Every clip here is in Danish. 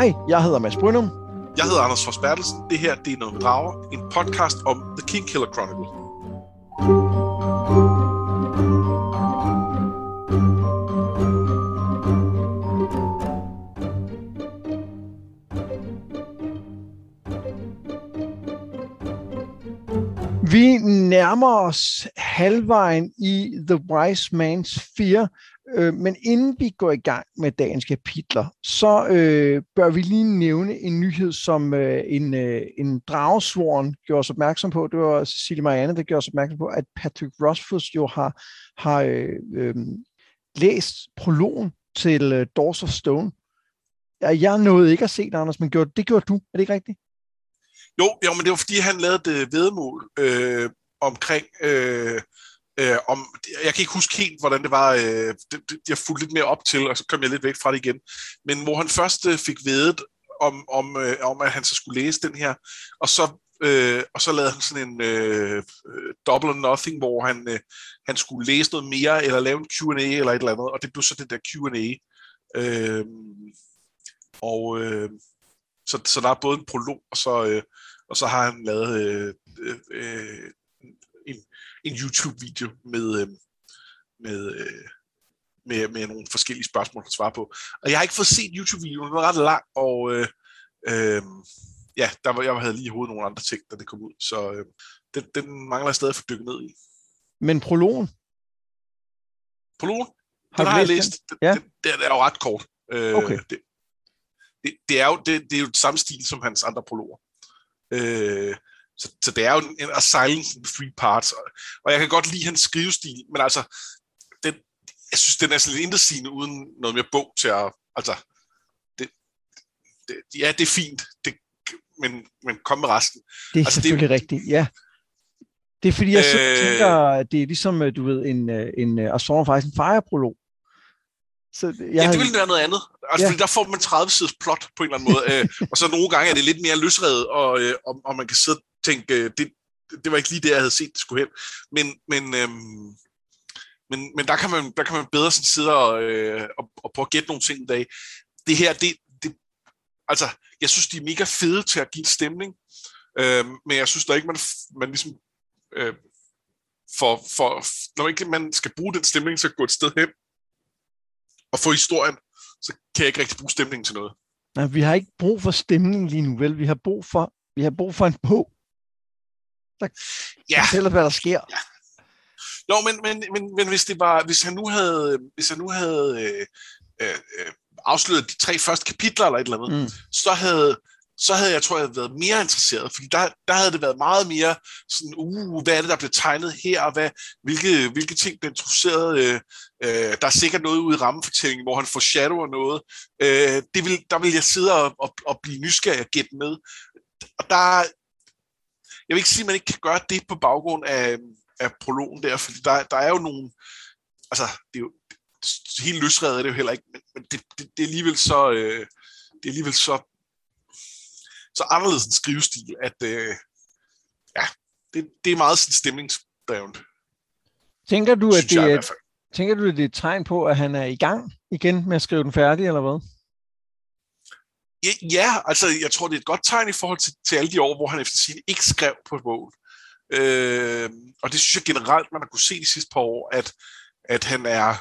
Hej, jeg hedder Mads Brynum. Jeg hedder Anders Fors Bertelsen. Det her det er noget med drager. En podcast om The King Killer Chronicle. Vi nærmer os halvvejen i The Wise Man's Fear, øh, men inden vi går i gang med dagens kapitler, så øh, bør vi lige nævne en nyhed, som øh, en, øh, en dragesvoren gjorde os opmærksom på. Det var Cecilie Marianne, der gjorde os opmærksom på, at Patrick Rothfuss jo har, har øh, øh, læst prologen til øh, Doors of Stone. Jeg nåede ikke at se det, Anders, men gjorde, det gjorde du. Er det ikke rigtigt? Jo, jo, men det var fordi, han lavede et øh, vedmål øh, omkring... Øh, øh, om, jeg kan ikke huske helt, hvordan det var, øh, det, det, jeg fulgte lidt mere op til, og så kom jeg lidt væk fra det igen. Men hvor han først øh, fik vedet om, om, øh, om, at han så skulle læse den her, og så, øh, og så lavede han sådan en øh, double or nothing, hvor han, øh, han skulle læse noget mere, eller lave en Q&A eller et eller andet, og det blev så den der Q&A. Øh, og øh, så, så der er både en prolog, og så, øh, og så har han lavet øh, øh, øh en, YouTube-video med, øh, med, øh, med, med nogle forskellige spørgsmål at svare på. Og jeg har ikke fået set YouTube-videoen, den var ret lang, og øh, øh, ja, der var, jeg havde lige i hovedet nogle andre ting, da det kom ud, så øh, den, den mangler jeg stadig at få dykket ned i. Men prologen? Prologen? Den har, har jeg læst. Den? Ja. Den, den, den er jo ret kort. Øh, okay. Det, det, det, er jo, det, det er jo samme stil som hans andre prologer. Øh, så, så det er jo en, en a silence in three parts. Og, og jeg kan godt lide hans skrivestil, men altså, den, jeg synes, den er sådan lidt indersigende uden noget mere bog til at... Altså, det, det, ja, det er fint, det, men, men kom med resten. Det er altså, selvfølgelig det, rigtigt, ja. Det er fordi, jeg øh, tænker, det er ligesom, øh, du ved, en, øh, en, en Assault faktisk en Fire-prolog. Så jeg ja, det ville være noget andet. Altså, ja. fordi der får man 30 siders plot på en eller anden måde. øh, og så nogle gange er det lidt mere løsredet, og, øh, og, og man kan sidde tænke, øh, det, det var ikke lige det, jeg havde set, det skulle hen. Men, men, øhm, men, men der, kan man, der kan man bedre sådan sidde og, øh, og, og prøve at gætte nogle ting i dag. Det her, det, det, altså, jeg synes, de er mega fede til at give en stemning, øh, men jeg synes da ikke, man, man ligesom, øh, for, for, når ikke man skal bruge den stemning, til at gå et sted hen, og få historien, så kan jeg ikke rigtig bruge stemningen til noget. Nej, vi har ikke brug for stemning lige nu, vel? Vi har brug for, vi har brug for en bog, der ja. fortæller, hvad der sker. Ja. Jo, men, men, men, men hvis, det var, hvis han nu havde, hvis han nu havde øh, øh, øh, afsløret de tre første kapitler eller et eller andet, mm. så havde så havde jeg, tror jeg, været mere interesseret, fordi der, der havde det været meget mere sådan, uh, hvad er det, der bliver tegnet her, og hvad, hvilke, hvilke ting bliver introduceret. Øh, øh, der er sikkert noget ude i rammefortællingen, hvor han får shadow noget. Øh, det vil, der vil jeg sidde og, og, og blive nysgerrig og gætte med. Og der, jeg vil ikke sige, at man ikke kan gøre det på baggrund af, af prologen der, fordi der, der er jo nogle, altså, det er jo, helt løsredet er det jo heller ikke, men, det, det, det er alligevel så, øh, det er alligevel så så anderledes en skrivestil, at øh, ja, det, det er meget sådan stemningsdrevet. Tænker du, at det er, tænker du, at det er et tegn på, at han er i gang igen med at skrive den færdig, eller hvad? Ja, altså jeg tror, det er et godt tegn i forhold til, til alle de år, hvor han efter sin ikke skrev på mål. Øh, og det synes jeg generelt, man har kunne se de sidste par år, at, at han er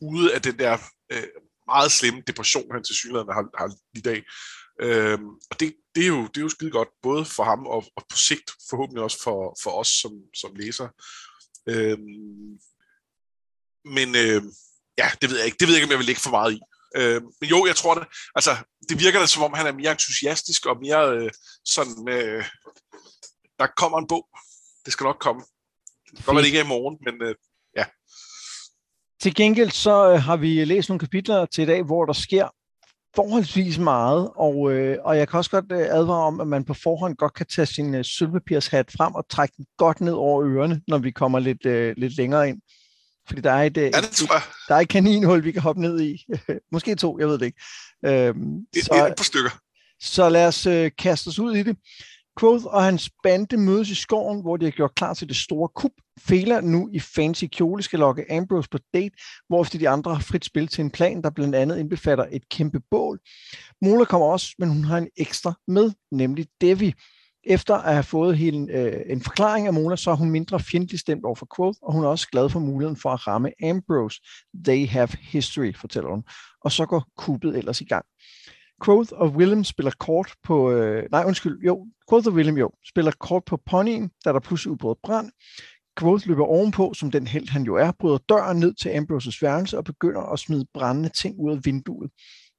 ude af den der øh, meget slemme depression, han til synligheden har, har i dag. Øh, og det, det er jo, det er jo skide godt, både for ham og, og på sigt forhåbentlig også for, for os som, som læser. Øh, men øh, ja, det ved jeg ikke. Det ved jeg ikke, om jeg vil lægge for meget i. Øh, men jo, jeg tror det. Altså, det virker da som om, han er mere entusiastisk og mere øh, sådan, øh, der kommer en bog. Det skal nok komme. Det kan godt det ikke er i morgen, men øh, ja. Til gengæld så øh, har vi læst nogle kapitler til i dag, hvor der sker forholdsvis meget, og, øh, og jeg kan også godt øh, advare om, at man på forhånd godt kan tage sin øh, sølvpapirshat frem og trække den godt ned over ørerne, når vi kommer lidt, øh, lidt længere ind. Fordi der er et, øh, ja, det tror jeg. der er et kaninhul, vi kan hoppe ned i. Måske to, jeg ved det ikke. Øhm, det, så, et par stykker. Så lad os øh, kaste os ud i det. Quoth og hans bande mødes i skoven, hvor de har gjort klar til det store kup. Fela nu i fancy kjole skal lokke Ambrose på date, hvorefter de andre har frit spil til en plan, der blandt andet indbefatter et kæmpe bål. Mola kommer også, men hun har en ekstra med, nemlig Devi. Efter at have fået hele, øh, en forklaring af Mola, så er hun mindre fjendtligt stemt over for Quoth, og hun er også glad for muligheden for at ramme Ambrose. They have history, fortæller hun. Og så går kuppet ellers i gang. Quoth og Willem spiller kort på... Øh, nej, undskyld. Jo, Quoth og Willem jo spiller kort på ponyen, da der pludselig udbrød brand. Quoth løber ovenpå, som den held han jo er, bryder døren ned til Ambroses værelse og begynder at smide brændende ting ud af vinduet.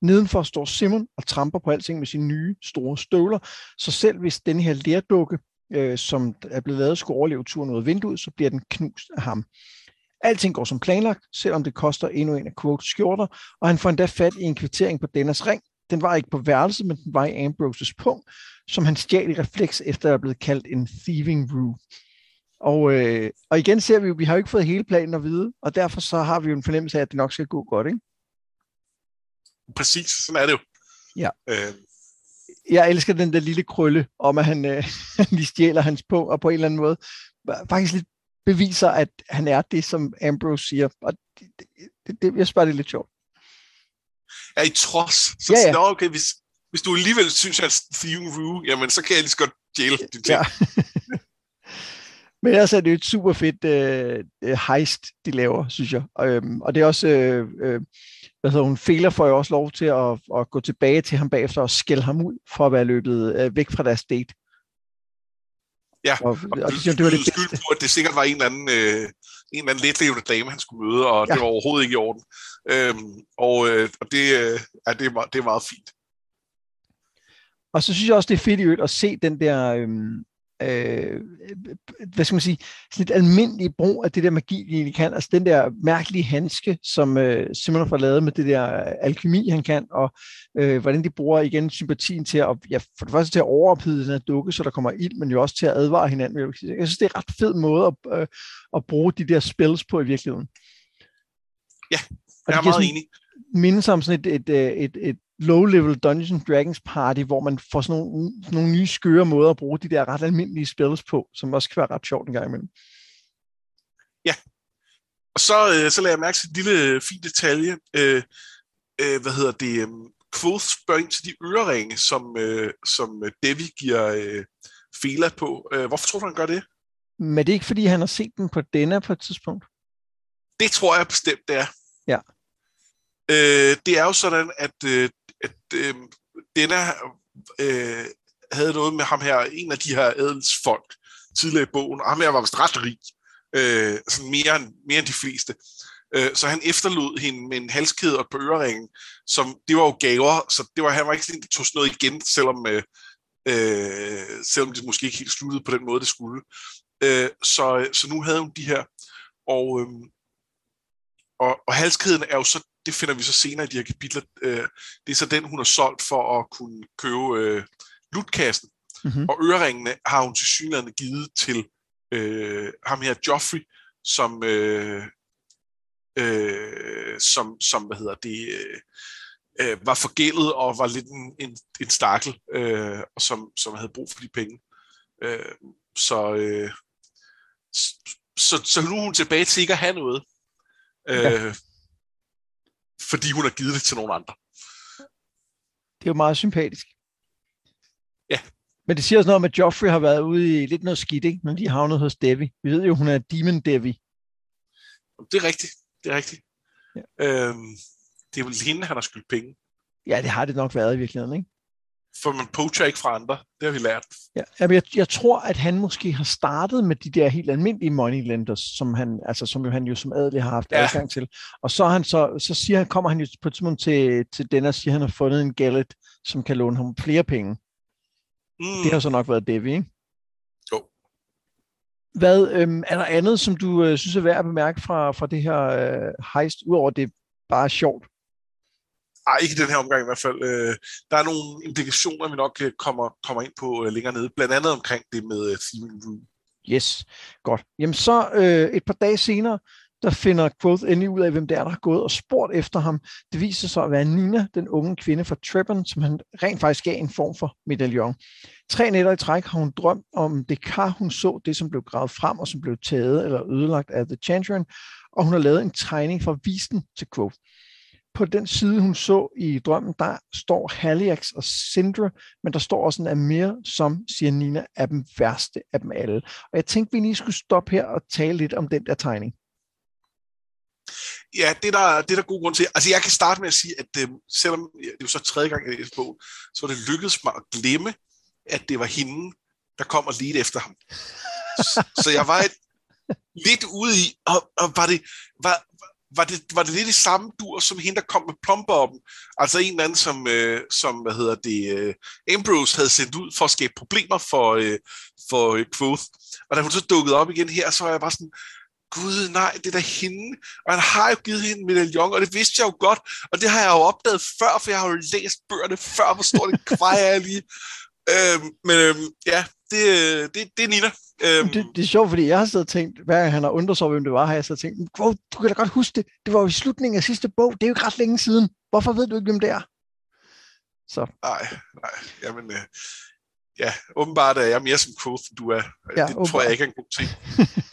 Nedenfor står Simon og tramper på alting med sine nye store støvler, så selv hvis den her lærdukke, øh, som er blevet lavet, skulle overleve turen ud af vinduet, så bliver den knust af ham. Alting går som planlagt, selvom det koster endnu en af Quotes skjorter, og han får endda fat i en kvittering på Dennis ring. Den var ikke på værelset, men den var i Ambroses punkt, som han stjal i refleks efter at have blevet kaldt en thieving rue. Og, øh, og igen ser vi jo, vi har jo ikke fået hele planen at vide, og derfor så har vi jo en fornemmelse af, at det nok skal gå godt, ikke? Præcis, sådan er det jo. Ja. Øh. Jeg elsker den der lille krølle om, at han øh, lige stjæler hans punkt, og på en eller anden måde faktisk lidt beviser, at han er det, som Ambrose siger. Og det, det, det, jeg spørger det er lidt sjovt. Ja, i trods. Så ja, ja. Nå, okay, hvis, hvis du alligevel synes, at Theme Rue, jamen så kan jeg lige så godt jæle det ting. Ja. Men ellers er det jo et super fedt øh, heist, de laver, synes jeg. Og, øhm, og det er også, øh, øh, hvad hedder hun, Fæler får jo også lov til at, at gå tilbage til ham bagefter og skælde ham ud for at være løbet øh, væk fra deres date. Ja, og, og, og det, det, det var det skyld på, at det sikkert var en eller anden, øh, en eller anden letlevende dame, han skulle møde, og ja. det var overhovedet ikke i orden. Øhm, og øh, og det, øh, ja, det, er, det er meget fint. Og så synes jeg også, det er fedt i øvrigt at se den der, øhm, øh, hvad skal man sige, sådan et almindeligt brug af det der magi, de egentlig kan. Altså den der mærkelige handske, som øh, Simon har lavet med det der alkemi, han kan, og øh, hvordan de bruger igen sympatien til at, ja, for det første til at overophede den her dukke, så der kommer ild, men jo også til at advare hinanden. Jeg synes, det er en ret fed måde at, øh, at bruge de der spells på i virkeligheden. Ja, jeg er meget enig. Mindes om sådan et, et, et, et, et low-level Dungeons Dragons party, hvor man får sådan nogle, sådan nogle nye skøre måder at bruge de der ret almindelige spells på, som også kan være ret sjovt en gang imellem. Ja. Og så, øh, så lader jeg mærke til en lille fin detalje. Øh, øh, hvad hedder det? Øh, Quoth spørger ind til de øreringe, som, øh, som Devi giver øh, Fela på. Øh, hvorfor tror du, han gør det? Men det er ikke, fordi han har set den på denne på et tidspunkt? Det tror jeg bestemt, det er. Ja. Øh, det er jo sådan, at øh, at øh, denne øh, havde noget med ham her, en af de her adelsfolk tidligere i bogen, og ham her var vist ret rig, øh, sådan mere, end, mere end de fleste. Øh, så han efterlod hende med en halskæde og et par øreringen, som det var jo gaver, så det var, han var ikke sådan, der tog sådan noget igen, selvom, øh, øh, selvom det måske ikke helt sluttede på den måde, det skulle. Øh, så, så nu havde hun de her, og, øh, og, og halskæden er jo så det finder vi så senere i de her kapitler. Øh, det er så den, hun har solgt for at kunne købe øh, lutkassen. Mm-hmm. Og øreringene har hun til synligheden givet til øh, ham her, Joffrey, som, øh, øh, som, som hvad hedder det, øh, øh, var forgældet og var lidt en, en, en stakkel, øh, og som, som havde brug for de penge. Øh, så, øh, så, så nu er hun tilbage til ikke at have noget. Øh, ja fordi hun har givet det til nogle andre. Det er jo meget sympatisk. Ja. Men det siger også noget om, at Joffrey har været ude i lidt noget skidt, ikke? når de har havnet hos Devi. Vi ved jo, hun er Demon Devi. Det er rigtigt. Det er rigtigt. Ja. Øhm, det er vel hende, han har skyldt penge. Ja, det har det nok været i virkeligheden, ikke? For man poacher ikke fra andre. Det har vi lært. Ja, jeg, jeg tror, at han måske har startet med de der helt almindelige money lenders, som han, altså, som jo han jo som adelig har haft ja. adgang til. Og så, han så, så siger han, kommer han jo på et tidspunkt til, til den og siger, at han har fundet en gallet, som kan låne ham flere penge. Mm. Det har så nok været Devi, ikke? Jo. Hvad, øhm, er der andet, som du øh, synes er værd at bemærke fra, fra det her øh, heist, udover det bare sjovt? Ej, ikke i den her omgang i hvert fald. Øh, der er nogle implikationer, vi nok øh, kommer, kommer ind på øh, længere nede, blandt andet omkring det med øh, Room. Yes, godt. Jamen så øh, et par dage senere, der finder Quoth endelig ud af, hvem det er, der har gået og spurgt efter ham. Det viser sig at være Nina, den unge kvinde fra Trebon, som han rent faktisk gav en form for medaljon. Tre nætter i træk har hun drømt om det kar, hun så, det som blev gravet frem og som blev taget eller ødelagt af The Chantrian, og hun har lavet en tegning for at vise den til Quoth på den side, hun så i drømmen, der står Haliax og Sindra, men der står også en Amir, som, siger Nina, er den værste af dem alle. Og jeg tænkte, vi lige skulle stoppe her og tale lidt om den der tegning. Ja, det er, der, det er der god grund til. Altså, jeg kan starte med at sige, at øh, selvom ja, det er jo så tredje gang, jeg læste bogen, så er det lykkedes mig at glemme, at det var hende, der kom og efter ham. så, så jeg var et, lidt ude i, og, og var, det, var, var det, var det lidt i samme dur, som hende, der kom med plombomben. Altså en eller anden, som, øh, som hvad hedder det, øh, Ambrose havde sendt ud for at skabe problemer for, øh, for øh, Quoth. Og da hun så dukkede op igen her, så var jeg bare sådan, gud nej, det er da hende. Og han har jo givet hende en medaljon, og det vidste jeg jo godt. Og det har jeg jo opdaget før, for jeg har jo læst bøgerne før, hvor stor det kvejer lige. Øhm, men øhm, ja, det, det, det er Nina. Øhm. Det, det er sjovt, fordi jeg har siddet og tænkt, hver gang han har undret sig, hvem det var, har jeg så tænkt, wow, du kan da godt huske det. Det var jo i slutningen af sidste bog. Det er jo ikke ret længe siden. Hvorfor ved du ikke, hvem det er? Så. Nej, nej. Jamen, øh, ja, åbenbart er jeg mere som Quoth, end du er. Ja, det åbenbart. tror jeg ikke er en god ting.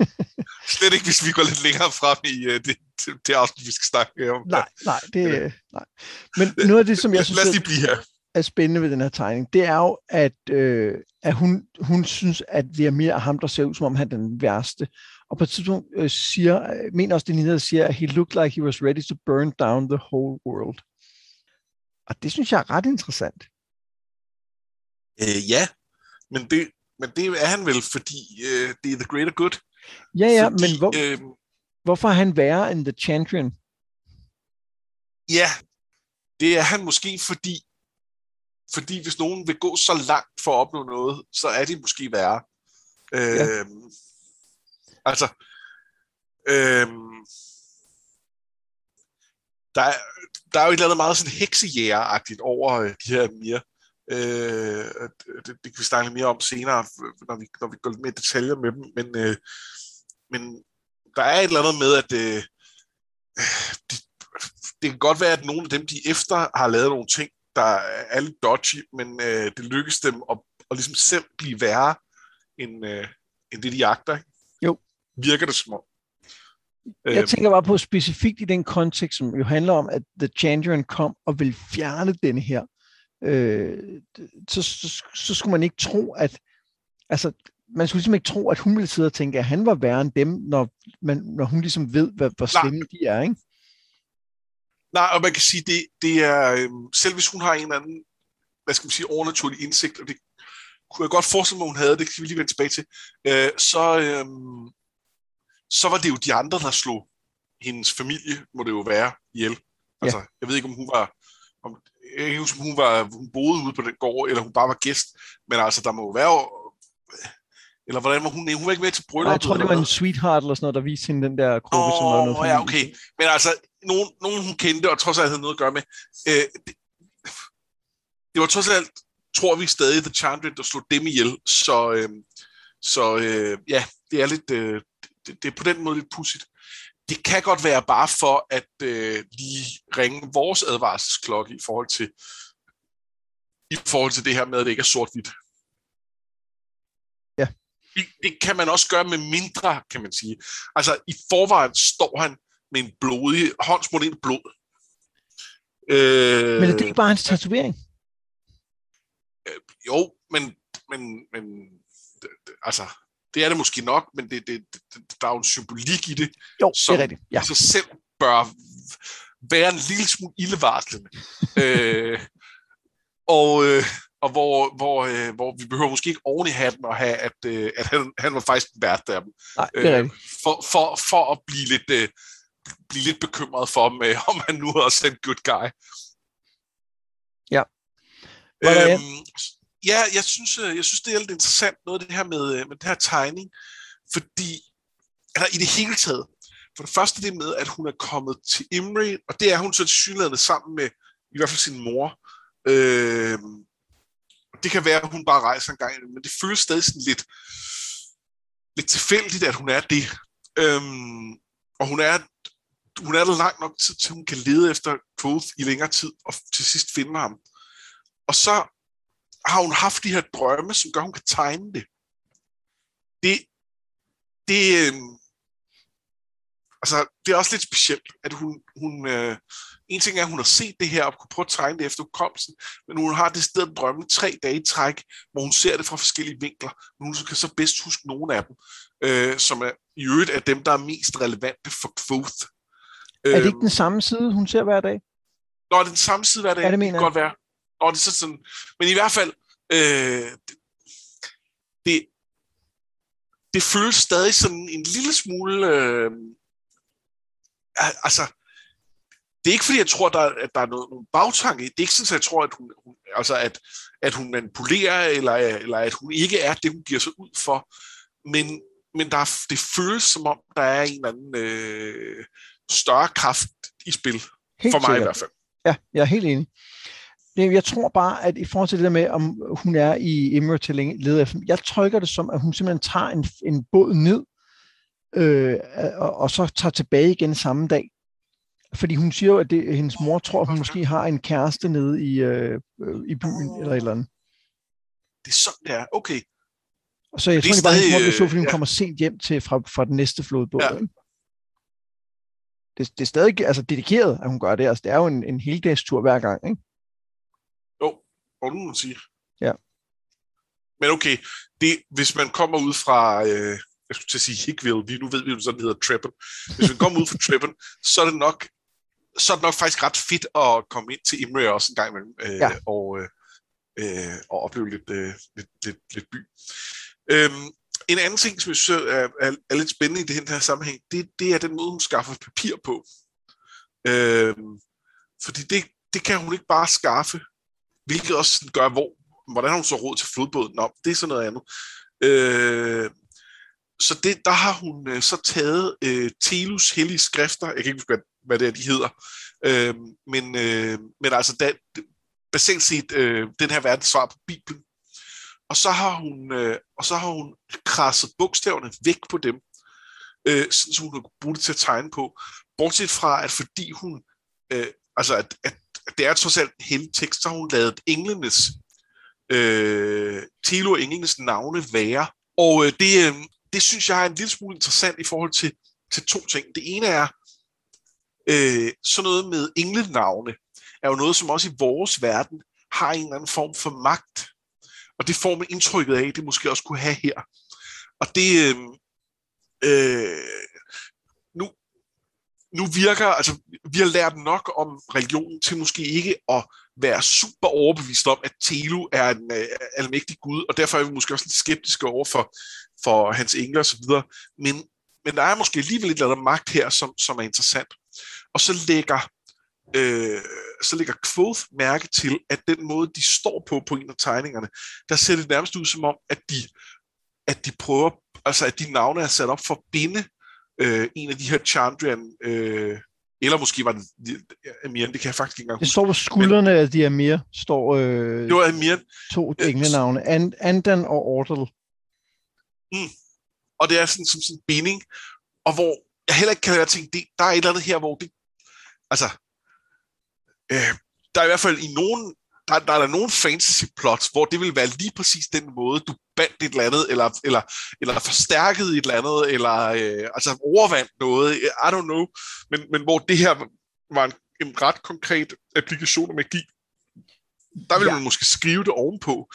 Slet ikke, hvis vi går lidt længere frem i uh, det, det, det afsnit, vi skal snakke om. Nej, nej, det, nej. Men noget af det, som jeg synes... Lad os lige blive her er spændende ved den her tegning, det er jo, at, øh, at hun, hun synes, at det er mere ham, der ser ud, som om han er den værste. Og på et tidspunkt øh, siger, mener også det der siger, at he looked like he was ready to burn down the whole world. Og det synes jeg er ret interessant. Øh, ja, men det, men det er han vel, fordi øh, det er the greater good. Ja, ja, fordi, men hvor, øh, hvorfor er han værre end The Champion? Ja, det er han måske, fordi fordi hvis nogen vil gå så langt for at opnå noget, så er de måske værre. Ja. Øhm, altså, øhm, der, er, der er jo et eller andet meget sådan heksejægeragtigt over øh, de her mere. Øh, det, det kan vi snakke mere om senere, når vi, når vi går lidt mere detaljer med dem, men, øh, men der er et eller andet med, at øh, det, det kan godt være, at nogle af dem, de efter har lavet nogle ting, der er lidt dodgy, men øh, det lykkes dem at, at ligesom selv blive værre, end, øh, end det, de jagter. Ikke? Jo. Virker det som om. Jeg øhm. tænker bare på specifikt i den kontekst, som jo handler om, at The Chandrian kom og vil fjerne denne her. Øh, så, så, så skulle man ikke tro, at altså, man skulle ligesom ikke tro, at hun ville sidde og tænke, at han var værre end dem, når, man, når hun ligesom ved, hvad, hvor slemme de er, ikke? Nej, og man kan sige, det, det er, øh, selv hvis hun har en eller anden, hvad skal man sige, overnaturlig indsigt, og det kunne jeg godt forestille mig, hun havde, det kan vi lige vende tilbage til, øh, så, øh, så var det jo de andre, der slog hendes familie, må det jo være, ihjel. Altså, ja. jeg ved ikke, om hun var, om, jeg ikke huske, om hun, var, hun boede ude på den gård, eller hun bare var gæst, men altså, der må jo være eller hvordan var hun? Hun var ikke med til brylluppet. Jeg tror, det var en sweetheart eller sådan noget, der viste hende den der. Åh, oh, noget ja, okay. Men altså, nogen, nogen hun kendte, og trods alt havde noget at gøre med. Øh, det, det var trods alt, tror vi stadig, The Chandra, der slog dem ihjel. Så, øh, så øh, ja, det er lidt, øh, det, det er på den måde lidt pudsigt. Det kan godt være bare for at øh, lige ringe vores advarselsklokke i forhold til i forhold til det her med, at det ikke er sort-hvidt det, det kan man også gøre med mindre, kan man sige. Altså, i forvejen står han med en blodig, håndsmurt ind blod. Øh, men er det ikke bare hans tatovering? Øh, jo, men, men, men altså, det er det måske nok, men det, det, det, der er jo en symbolik i det, jo, som det er rigtigt. Ja. sig selv bør være en lille smule ildevarslende. øh, og, øh, og hvor, hvor, øh, hvor vi behøver måske ikke oven i hatten at have, at, øh, at han, han var faktisk værd af dem. Nej, det er øh, for, for, for at blive lidt, øh, blive lidt bekymret for, om, øh, om han nu er også en good guy. Ja. Øhm, ja, jeg synes, øh, jeg synes, det er lidt interessant, noget af det her med, øh, med det her tegning, fordi, eller i det hele taget, for det første det med, at hun er kommet til Imre, og det er hun så til synligheden sammen med, i hvert fald sin mor, øh, det kan være, at hun bare rejser en gang, men det føles stadig sådan lidt, lidt tilfældigt, at hun er det. Øhm, og hun er, hun er der langt nok tid til, hun kan lede efter Quoth i længere tid, og til sidst finde ham. Og så har hun haft de her drømme, som gør, at hun kan tegne det. Det, det, øh, altså, det er også lidt specielt, at hun, hun øh, en ting er, at hun har set det her og kunne prøve at tegne det efter hukommelsen, men hun har det sted drømme tre dage i træk, hvor hun ser det fra forskellige vinkler, men hun kan så bedst huske nogle af dem, øh, som er i øvrigt er dem, der er mest relevante for Quoth. Er det ikke den samme side, hun ser hver dag? Nå, er det den samme side hver dag? Ja, det mener det kan godt være. Nå, det er så sådan, men i hvert fald, øh, det, det føles stadig sådan en lille smule, øh, altså, det er ikke fordi, jeg tror, der, at der er noget, nogle bagtanke. Det er ikke sådan, at jeg tror, at hun, hun altså at, at hun manipulerer, eller, eller at hun ikke er det, hun giver sig ud for. Men, men der er, det føles som om, der er en eller anden øh, større kraft i spil. Helt for mig sikkert. i hvert fald. Ja, jeg er helt enig. Jeg tror bare, at i forhold til det der med, om hun er i Emmer til leder efter, jeg trykker det som, at hun simpelthen tager en, en båd ned, øh, og, og så tager tilbage igen samme dag. Fordi hun siger jo, at det, hendes mor tror, at hun måske har en kæreste nede i, øh, i byen, eller et eller andet. Det er sådan, det er. Okay. Og så jeg tror, det bare, stadig, at hun ja. kommer sent hjem til fra, fra den næste flodbåd. Ja. Det, det er stadig altså, dedikeret, at hun gør det. Altså, det er jo en, en heldagstur hver gang, ikke? Jo, må du sige. Ja. Men okay, det, hvis man kommer ud fra, øh, jeg skulle til at sige Hickville, vi nu ved vi jo sådan, det hedder Treppen. Hvis man kommer ud fra Treppen, så er det nok så er det nok faktisk ret fedt at komme ind til Imre også en gang imellem, øh, ja. og, øh, øh, og opleve lidt, øh, lidt, lidt, lidt by. Øhm, en anden ting, som jeg synes er, er, er lidt spændende i det her sammenhæng, det, det er den måde, hun skaffer papir på. Øhm, fordi det, det kan hun ikke bare skaffe, hvilket også gør, hvor, hvordan har hun så råd til flodbåden? Nå, det er sådan noget andet. Øh, så det, der har hun øh, så taget øh, Telus hellige skrifter, jeg kan ikke huske, hvad det er, de hedder, øh, men, øh, men altså da, basalt set øh, den her verdens svar på Bibelen, og så har hun, øh, og så har hun krasset bogstaverne væk på dem, øh, så hun kan bruge det til at tegne på, bortset fra, at fordi hun, øh, altså at, at det er trods alt en heldig tekst, så har hun lavet englenes, øh, Telo og englenes navne være, og øh, det, øh, det synes jeg er en lille smule interessant i forhold til, til to ting. Det ene er, øh, sådan noget med englenavne, er jo noget, som også i vores verden har en eller anden form for magt. Og det får man indtrykket af, det måske også kunne have her. Og det, øh, øh, nu, nu virker, altså vi har lært nok om religionen til måske ikke at være super overbevist om, at Telu er en øh, almægtig Gud, og derfor er vi måske også lidt skeptiske over for, for hans engler osv. Men, men der er måske alligevel et eller andet magt her, som, som er interessant. Og så lægger, øh, så lægger Quoth mærke til, at den måde, de står på på en af tegningerne, der ser det nærmest ud som om, at de, at de prøver, altså at de navne er sat op for at binde øh, en af de her Chandrian, øh, eller måske var det Amir, det kan jeg faktisk ikke engang Det står på skuldrene af de Amir, står øh, det var Amir. to englenavne, And, Andan og Ortel. Mm. Og det er sådan som sådan en binding, og hvor jeg heller ikke kan jeg tænke, det, der er et eller andet her, hvor det, altså, øh, der er i hvert fald i nogen, der, der er der nogle fantasy plots, hvor det vil være lige præcis den måde, du bandt et eller andet, eller, eller, eller forstærket et eller andet, eller øh, altså overvandt noget, I don't know, men, men hvor det her var en, en ret konkret applikation af magi, der vil ja. man måske skrive det ovenpå.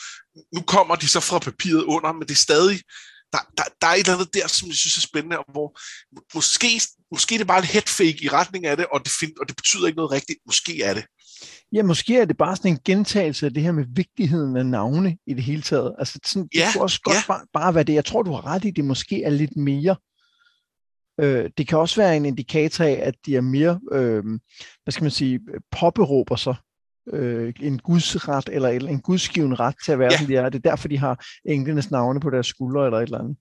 Nu kommer de så fra papiret under, men det er stadig, der, der, der er et eller andet der, som jeg synes er spændende, hvor måske, måske det er bare et headfake i retning af det, og det, find, og det betyder ikke noget rigtigt. Måske er det. Ja, måske er det bare sådan en gentagelse af det her med vigtigheden af navne i det hele taget. Altså, sådan, det ja, kunne også godt ja. bare, bare være det. Jeg tror, du har ret i, det måske er lidt mere. Øh, det kan også være en indikator af, at de er mere, øh, hvad skal man sige, påberåber sig øh, en gudsret, eller en gudsgiven ret til at være, ja. som de er. Det er derfor, de har englenes navne på deres skuldre, eller et eller andet.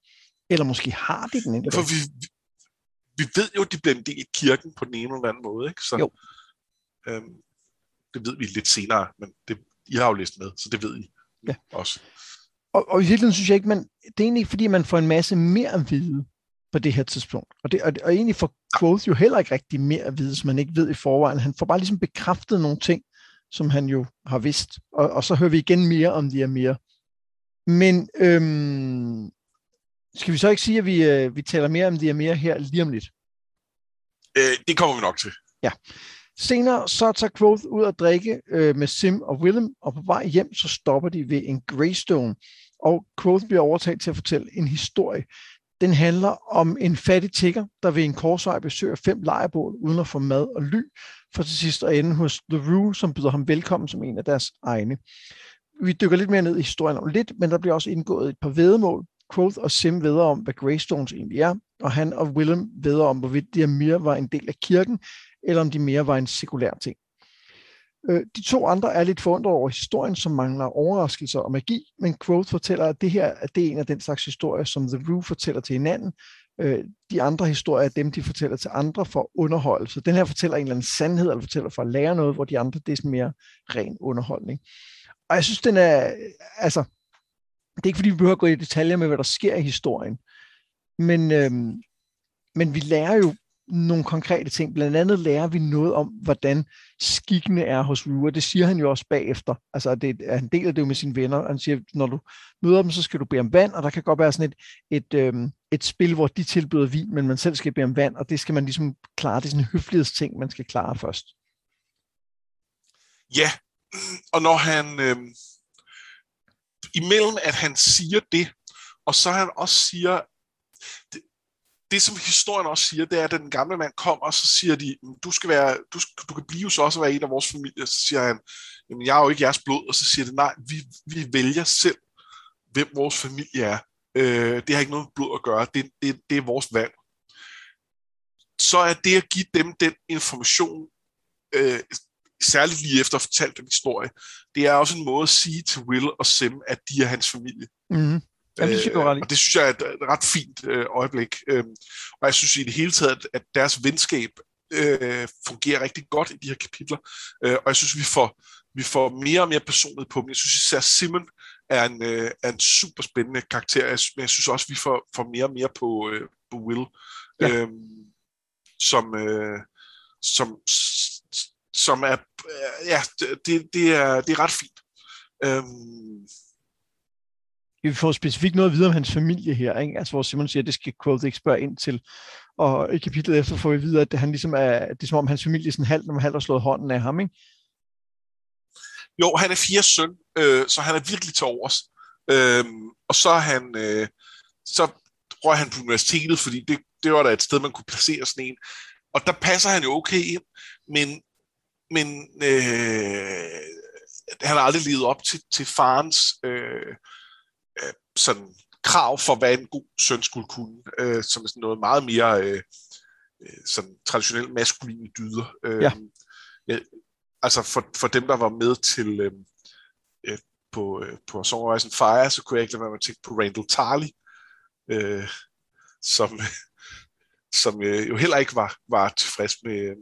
Eller måske har de den ikke. For vi, vi ved jo, at de bliver en del i kirken på den ene eller anden måde, ikke? Så, jo. Øhm, det ved vi lidt senere, men det, I har jo læst med, så det ved I ja. også. Og, og i virkeligheden synes jeg ikke, man, det er egentlig ikke, fordi man får en masse mere at vide. på det her tidspunkt. Og, det, og, og egentlig får Quoth jo heller ikke rigtig mere at vide, som man ikke ved i forvejen. Han får bare ligesom bekræftet nogle ting, som han jo har vidst. Og, og så hører vi igen mere om de mere. Men øhm, skal vi så ikke sige, at vi, øh, vi taler mere om de mere her lige om lidt? Øh, det kommer vi nok til. Ja. Senere så tager Quoth ud at drikke øh, med Sim og Willem, og på vej hjem så stopper de ved en Greystone, og Quoth bliver overtaget til at fortælle en historie. Den handler om en fattig tigger, der ved en korsvej besøger fem lejrebål uden at få mad og ly, for til sidst at ende hos The Rue, som byder ham velkommen som en af deres egne. Vi dykker lidt mere ned i historien om lidt, men der bliver også indgået et par vedemål. Quoth og Sim ved om, hvad Greystones egentlig er, og han og Willem ved om, hvorvidt de mere var en del af kirken, eller om de mere var en sekulær ting. Øh, de to andre er lidt forundret over historien, som mangler overraskelser og magi, men Quoth fortæller, at det her at det er en af den slags historier, som The Rue fortæller til hinanden. Øh, de andre historier er dem, de fortæller til andre for underhold. Så den her fortæller en eller anden sandhed, eller fortæller for at lære noget, hvor de andre, det er sådan mere ren underholdning. Og jeg synes, den er, øh, altså, det er ikke fordi, vi behøver at gå i detaljer med, hvad der sker i historien, men, øhm, men vi lærer jo nogle konkrete ting. Blandt andet lærer vi noget om, hvordan skikkene er hos Rue, det siger han jo også bagefter. Altså, det, han deler det jo med sine venner. Han siger, når du møder dem, så skal du bede om vand, og der kan godt være sådan et, et, øhm, et spil, hvor de tilbyder vin, men man selv skal bede om vand, og det skal man ligesom klare. Det er sådan en høflighedsting, man skal klare først. Ja, og når han... Øh, imellem at han siger det, og så han også siger, det, det som historien også siger, det er, at den gamle mand kommer, og så siger de, du skal være, du, du kan blive så også være en af vores familie. Så siger han, jamen jeg er jo ikke jeres blod, og så siger det, nej, vi, vi vælger selv, hvem vores familie er. Øh, det har ikke noget med blod at gøre, det, det, det er vores valg. Så er det at give dem den information, øh, særligt lige efter at fortalt den historie, det er også en måde at sige til Will og Sim, at de er hans familie. Mm. Jamen, det synes jeg, øh, og det synes jeg er et, et ret fint øh, øjeblik. Øh, og jeg synes i det hele taget, at, at deres venskab øh, fungerer rigtig godt i de her kapitler. Øh, og jeg synes, vi får, vi får mere og mere personlighed på dem. Jeg synes især Simon er en, øh, er en super spændende karakter, men jeg synes også, vi får, får mere og mere på, øh, på Will, ja. øh, som, øh, som, som er, ja, det, det, er, det er ret fint. Øh, vi får specifikt noget at vide om hans familie her, ikke? Altså, hvor Simon siger, at det skal Quoth ikke spørge ind til. Og i kapitlet efter får vi videre, at han ligesom er, det er som om hans familie sådan halvt, når man halvt har slået hånden af ham, ikke? Jo, han er fire søn, øh, så han er virkelig til overs. Øh, og så er han, øh, så røg han på universitetet, fordi det, det var da et sted, man kunne placere sådan en. Og der passer han jo okay ind, men, men øh, han har aldrig levet op til, til farens øh, øh, sådan krav for, hvad en god søn skulle kunne, øh, som er sådan noget meget mere øh, øh sådan traditionelt maskuline dyder. Øh, ja. Ja, altså for, for dem, der var med til øh, øh, på, øh, på Song of Ice and Fire, så kunne jeg ikke lade være med at tænke på Randall Tarley, øh, som, som øh, jo heller ikke var, var tilfreds med,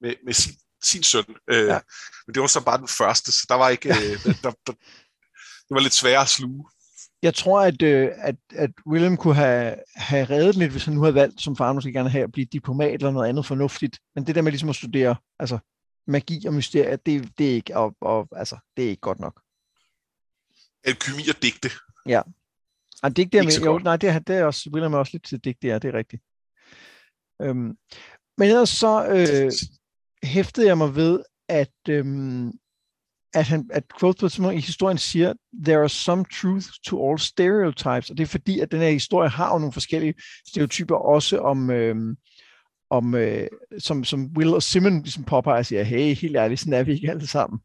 med, med sin, sin søn. Øh, ja. Men det var så bare den første, så der var ikke, øh, der, der, det var lidt sværere at sluge jeg tror, at, øh, at, at William kunne have, have reddet lidt, hvis han nu havde valgt, som far måske gerne have, at blive diplomat eller noget andet fornuftigt. Men det der med ligesom at studere altså, magi og mysterier, det, det, er ikke, og, og, altså, det er ikke godt nok. Alkymi og digte. Ja. Og digte er med, jo, nej, det er, det er også, William er også lidt til digte, ja, det er rigtigt. Øhm, men ellers så øh, hæftede jeg mig ved, at øhm, at, han, at Quoth på i historien siger, there are some truth to all stereotypes, og det er fordi, at den her historie har jo nogle forskellige stereotyper også om, øh, om øh, som, som Will og Simon ligesom påpeger og siger, hey, helt ærligt, sådan er vi ikke alle sammen.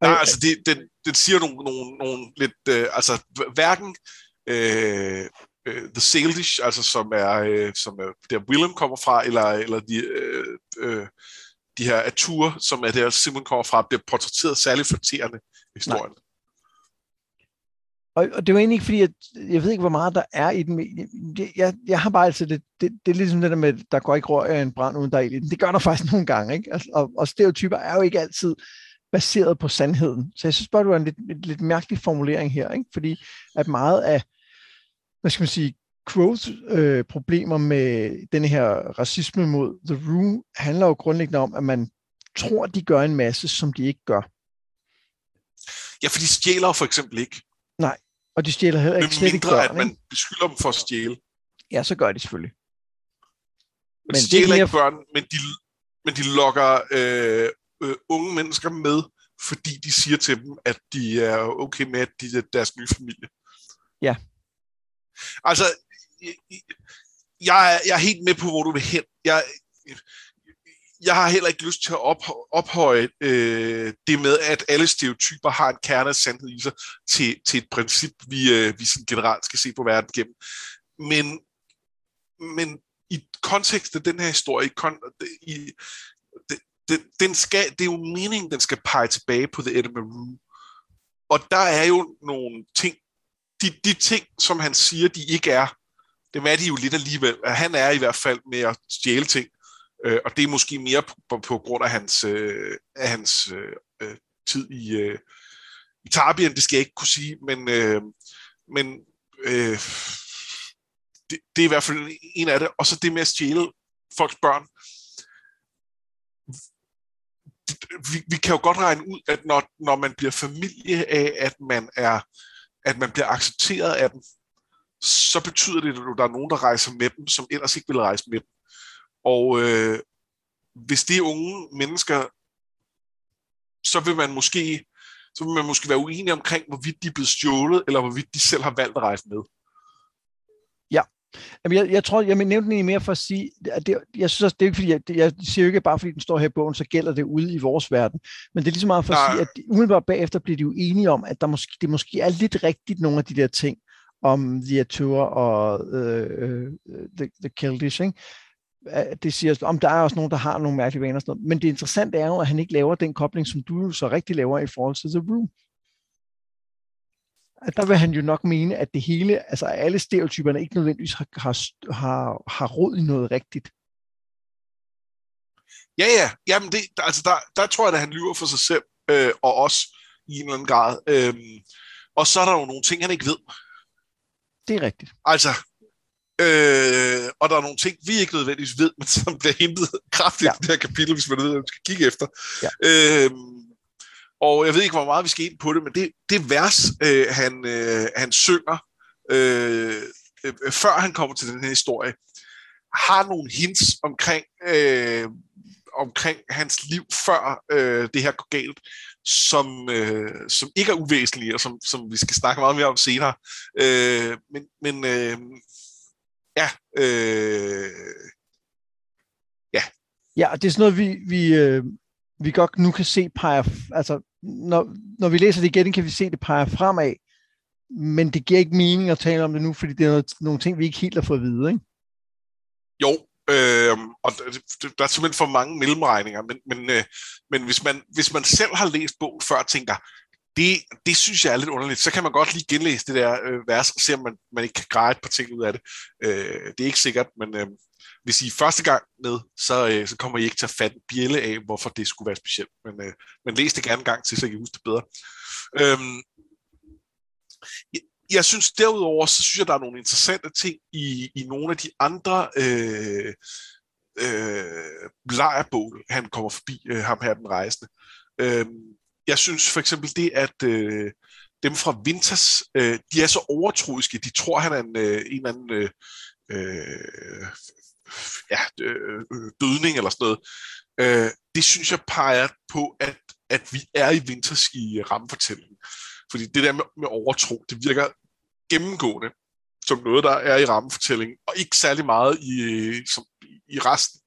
Nej, altså det, den, den siger nogle, nogle, nogle lidt, øh, altså hverken øh, øh, The Salish, altså som er, øh, som er der Willem kommer fra, eller, eller de, øh, øh, de her atur, som er der Simon kommer fra, bliver portrætteret særligt forterende i historien. Nej. Og, og det var egentlig ikke fordi, at jeg ved ikke, hvor meget der er i den. Jeg, jeg, jeg har bare altid, det, det, det er ligesom det der med, der går ikke røg af en brand uden der i den. Det gør der faktisk nogle gange, ikke? Altså, og, og stereotyper er jo ikke altid baseret på sandheden. Så jeg synes bare, det var en lidt, lidt, lidt mærkelig formulering her, ikke? Fordi at meget af, hvad skal man sige, quote-problemer øh, med den her racisme mod The Rue handler jo grundlæggende om, at man tror, de gør en masse, som de ikke gør. Ja, for de stjæler for eksempel ikke. Nej, og de stjæler heller ikke slet ikke børn, at man ikke? beskylder dem for at stjæle. Ja, så gør de selvfølgelig. Men de stjæler ikke børn, men de, men de lokker øh, øh, unge mennesker med, fordi de siger til dem, at de er okay med, at de er deres nye familie. Ja. Altså, jeg, jeg er helt med på, hvor du vil hen. Jeg, jeg har heller ikke lyst til at op, ophøje øh, det med, at alle stereotyper har en kerne af sandhed i sig til, til et princip, vi, øh, vi sådan generelt skal se på verden gennem. Men, men i kontekst af den her historie, i, i, den, den skal, det er jo meningen, den skal pege tilbage på The Edinburgh Room. Og der er jo nogle ting, de, de ting, som han siger, de ikke er, dem er de jo lidt alligevel. Han er i hvert fald med at stjæle ting, øh, og det er måske mere på, på, på grund af hans, øh, af hans øh, øh tid i, øh, i Tarbien, det skal jeg ikke kunne sige, men, øh, men øh, det, det er i hvert fald en af det. Og så det med at stjæle folks børn vi, vi kan jo godt regne ud, at når, når man bliver familie af, at man er at man bliver accepteret af dem, så betyder det, at der er nogen, der rejser med dem, som ellers ikke ville rejse med dem. Og øh, hvis det er unge mennesker, så vil man måske så vil man måske være uenig omkring, hvorvidt de er blevet stjålet, eller hvorvidt de selv har valgt at rejse med. Jamen, jeg, jeg tror, jeg nævnte den mere for at sige, at det, jeg synes også, det er ikke fordi, jeg, jeg siger jo ikke bare, fordi den står her i bogen, så gælder det ude i vores verden. Men det er lige så meget for Nej. at sige, at umiddelbart bagefter bliver de jo enige om, at der måske, det måske er lidt rigtigt, nogle af de der ting om The Tour og uh, the, the Keltish, ikke? det siger, om der er også nogen, der har nogle mærkelige vaner. Sådan noget. Men det interessante er jo, at han ikke laver den kobling, som du så rigtig laver i forhold til The Room at der vil han jo nok mene, at det hele, altså alle stereotyperne ikke nødvendigvis har, har, har, har råd i noget rigtigt. Ja, ja. Jamen det, altså der, der tror jeg, at han lyver for sig selv, øh, og også i en eller anden grad. Øh, og så er der jo nogle ting, han ikke ved. Det er rigtigt. Altså, øh, og der er nogle ting, vi ikke nødvendigvis ved, men som bliver hentet kraftigt ja. i det her kapitel, hvis man ved, hvad man skal kigge efter. Ja. Øhm, og jeg ved ikke, hvor meget vi skal ind på det, men det, det vers, øh, han, øh, han synger, øh, øh, før han kommer til den her historie, har nogle hints omkring, øh, omkring hans liv før øh, det her går galt, som, øh, som ikke er uvæsentlige, og som, som vi skal snakke meget mere om senere. Øh, men men øh, ja, øh, ja. Ja, det er sådan noget, vi, vi, øh, vi godt nu kan se peger, altså når, når vi læser det igen, kan vi se, det peger fremad, men det giver ikke mening at tale om det nu, fordi det er noget, nogle ting, vi ikke helt har fået at vide, ikke? Jo, øh, og der er simpelthen for mange mellemregninger, men, men, øh, men hvis, man, hvis man selv har læst bogen før og tænker, det, det synes jeg er lidt underligt, så kan man godt lige genlæse det der øh, vers og se, om man, man ikke kan greje et par ting ud af det. Øh, det er ikke sikkert, men øh, hvis I er første gang med, så, øh, så kommer I ikke til at fatte bjælle af, hvorfor det skulle være specielt. Men, øh, men læs det gerne en gang til, så I kan huske det bedre. Øh, jeg, synes derudover, så synes jeg, der er nogle interessante ting i, i nogle af de andre øh, øh, lejrbål, han kommer forbi, øh, ham her den rejsende. Øh, jeg synes for eksempel det, at øh, dem fra Vintas, øh, de er så overtroiske, de tror, han er en, øh, en eller anden øh, øh, ja, øh, øh dødning eller sådan noget, øh, det synes jeg peger på, at, at vi er i Vintas i rammefortællingen. Fordi det der med, med overtro, det virker gennemgående som noget, der er i rammefortællingen, og ikke særlig meget i, som, i resten.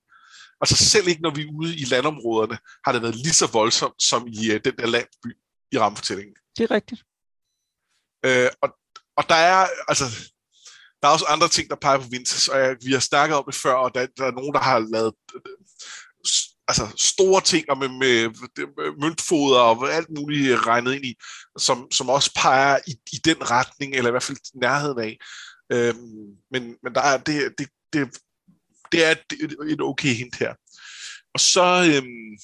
Altså selv ikke når vi er ude i landområderne, har det været lige så voldsomt som i uh, den der landby i rammefortællingen. Det er rigtigt. Øh, og, og der er, altså, der er også andre ting, der peger på Vintage, og jeg, vi har snakket om det før, og der, der er nogen, der har lavet altså store ting med, med, med møntfoder og alt muligt øh, regnet ind i, som, som også peger i, i den retning, eller i hvert fald nærheden af. Øhm, men, men der er, det, det, det, det er et, et okay hint her. Og så, øhm,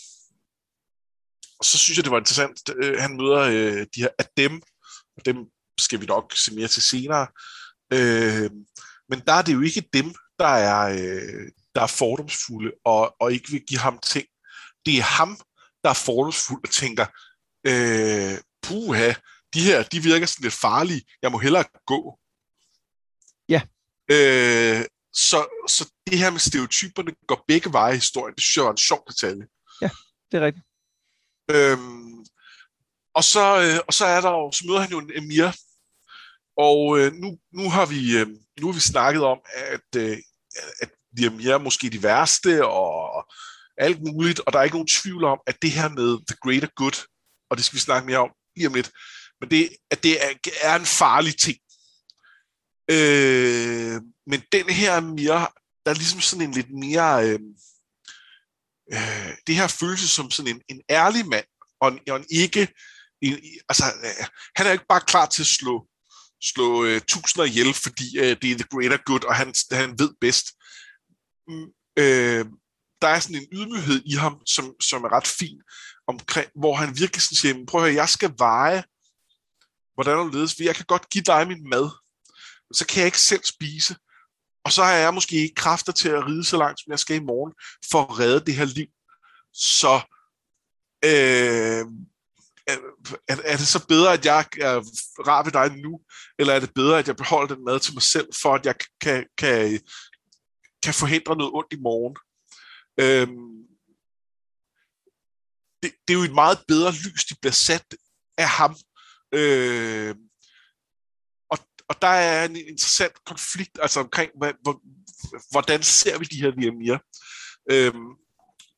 og så synes jeg, det var interessant, øh, han møder øh, de her af dem, og dem skal vi nok se mere til senere, øh, Men der er det jo ikke dem, der er, øh, der er fordomsfulde og, og ikke vil give ham ting. Det er ham, der er fordomsfuld og tænker, øh, puha, de her, de virker sådan lidt farlige, jeg må hellere gå. Ja. Øh, så, så det her med stereotyperne går begge veje i historien. Det synes jeg var en sjov detalje. Ja, det er rigtigt. Øhm, og, så, øh, og så er der jo, så møder han jo en Emir, og øh, nu, nu, har vi, øh, nu har vi snakket om, at, øh, at de Emir måske de værste, og alt muligt, og der er ikke nogen tvivl om, at det her med The Greater Good, og det skal vi snakke mere om lige om lidt, men det, at det er, er en farlig ting. Øh, men den her er mere, der er ligesom sådan en lidt mere, øh, øh, det her følelse som sådan en, en ærlig mand, og en, og en ikke, en, altså, øh, han er ikke bare klar til at slå, slå øh, tusinder ihjel, fordi øh, det er the greater good, og han, han ved bedst. Mm. Øh, der er sådan en ydmyghed i ham, som, som er ret fin, omkring, hvor han virkelig sådan siger, prøv at høre, jeg skal veje, hvordan du ledes, for jeg kan godt give dig min mad, så kan jeg ikke selv spise. Og så har jeg måske ikke kræfter til at ride så langt, som jeg skal i morgen, for at redde det her liv. Så øh, er, er det så bedre, at jeg er rar ved dig nu, eller er det bedre, at jeg beholder den mad til mig selv, for at jeg kan, kan, kan forhindre noget ondt i morgen? Øhm, det, det er jo et meget bedre lys, de bliver sat af ham. Øh, og og der er en interessant konflikt altså omkring, hvad, hvor, hvordan ser vi de her Viamir. Øhm,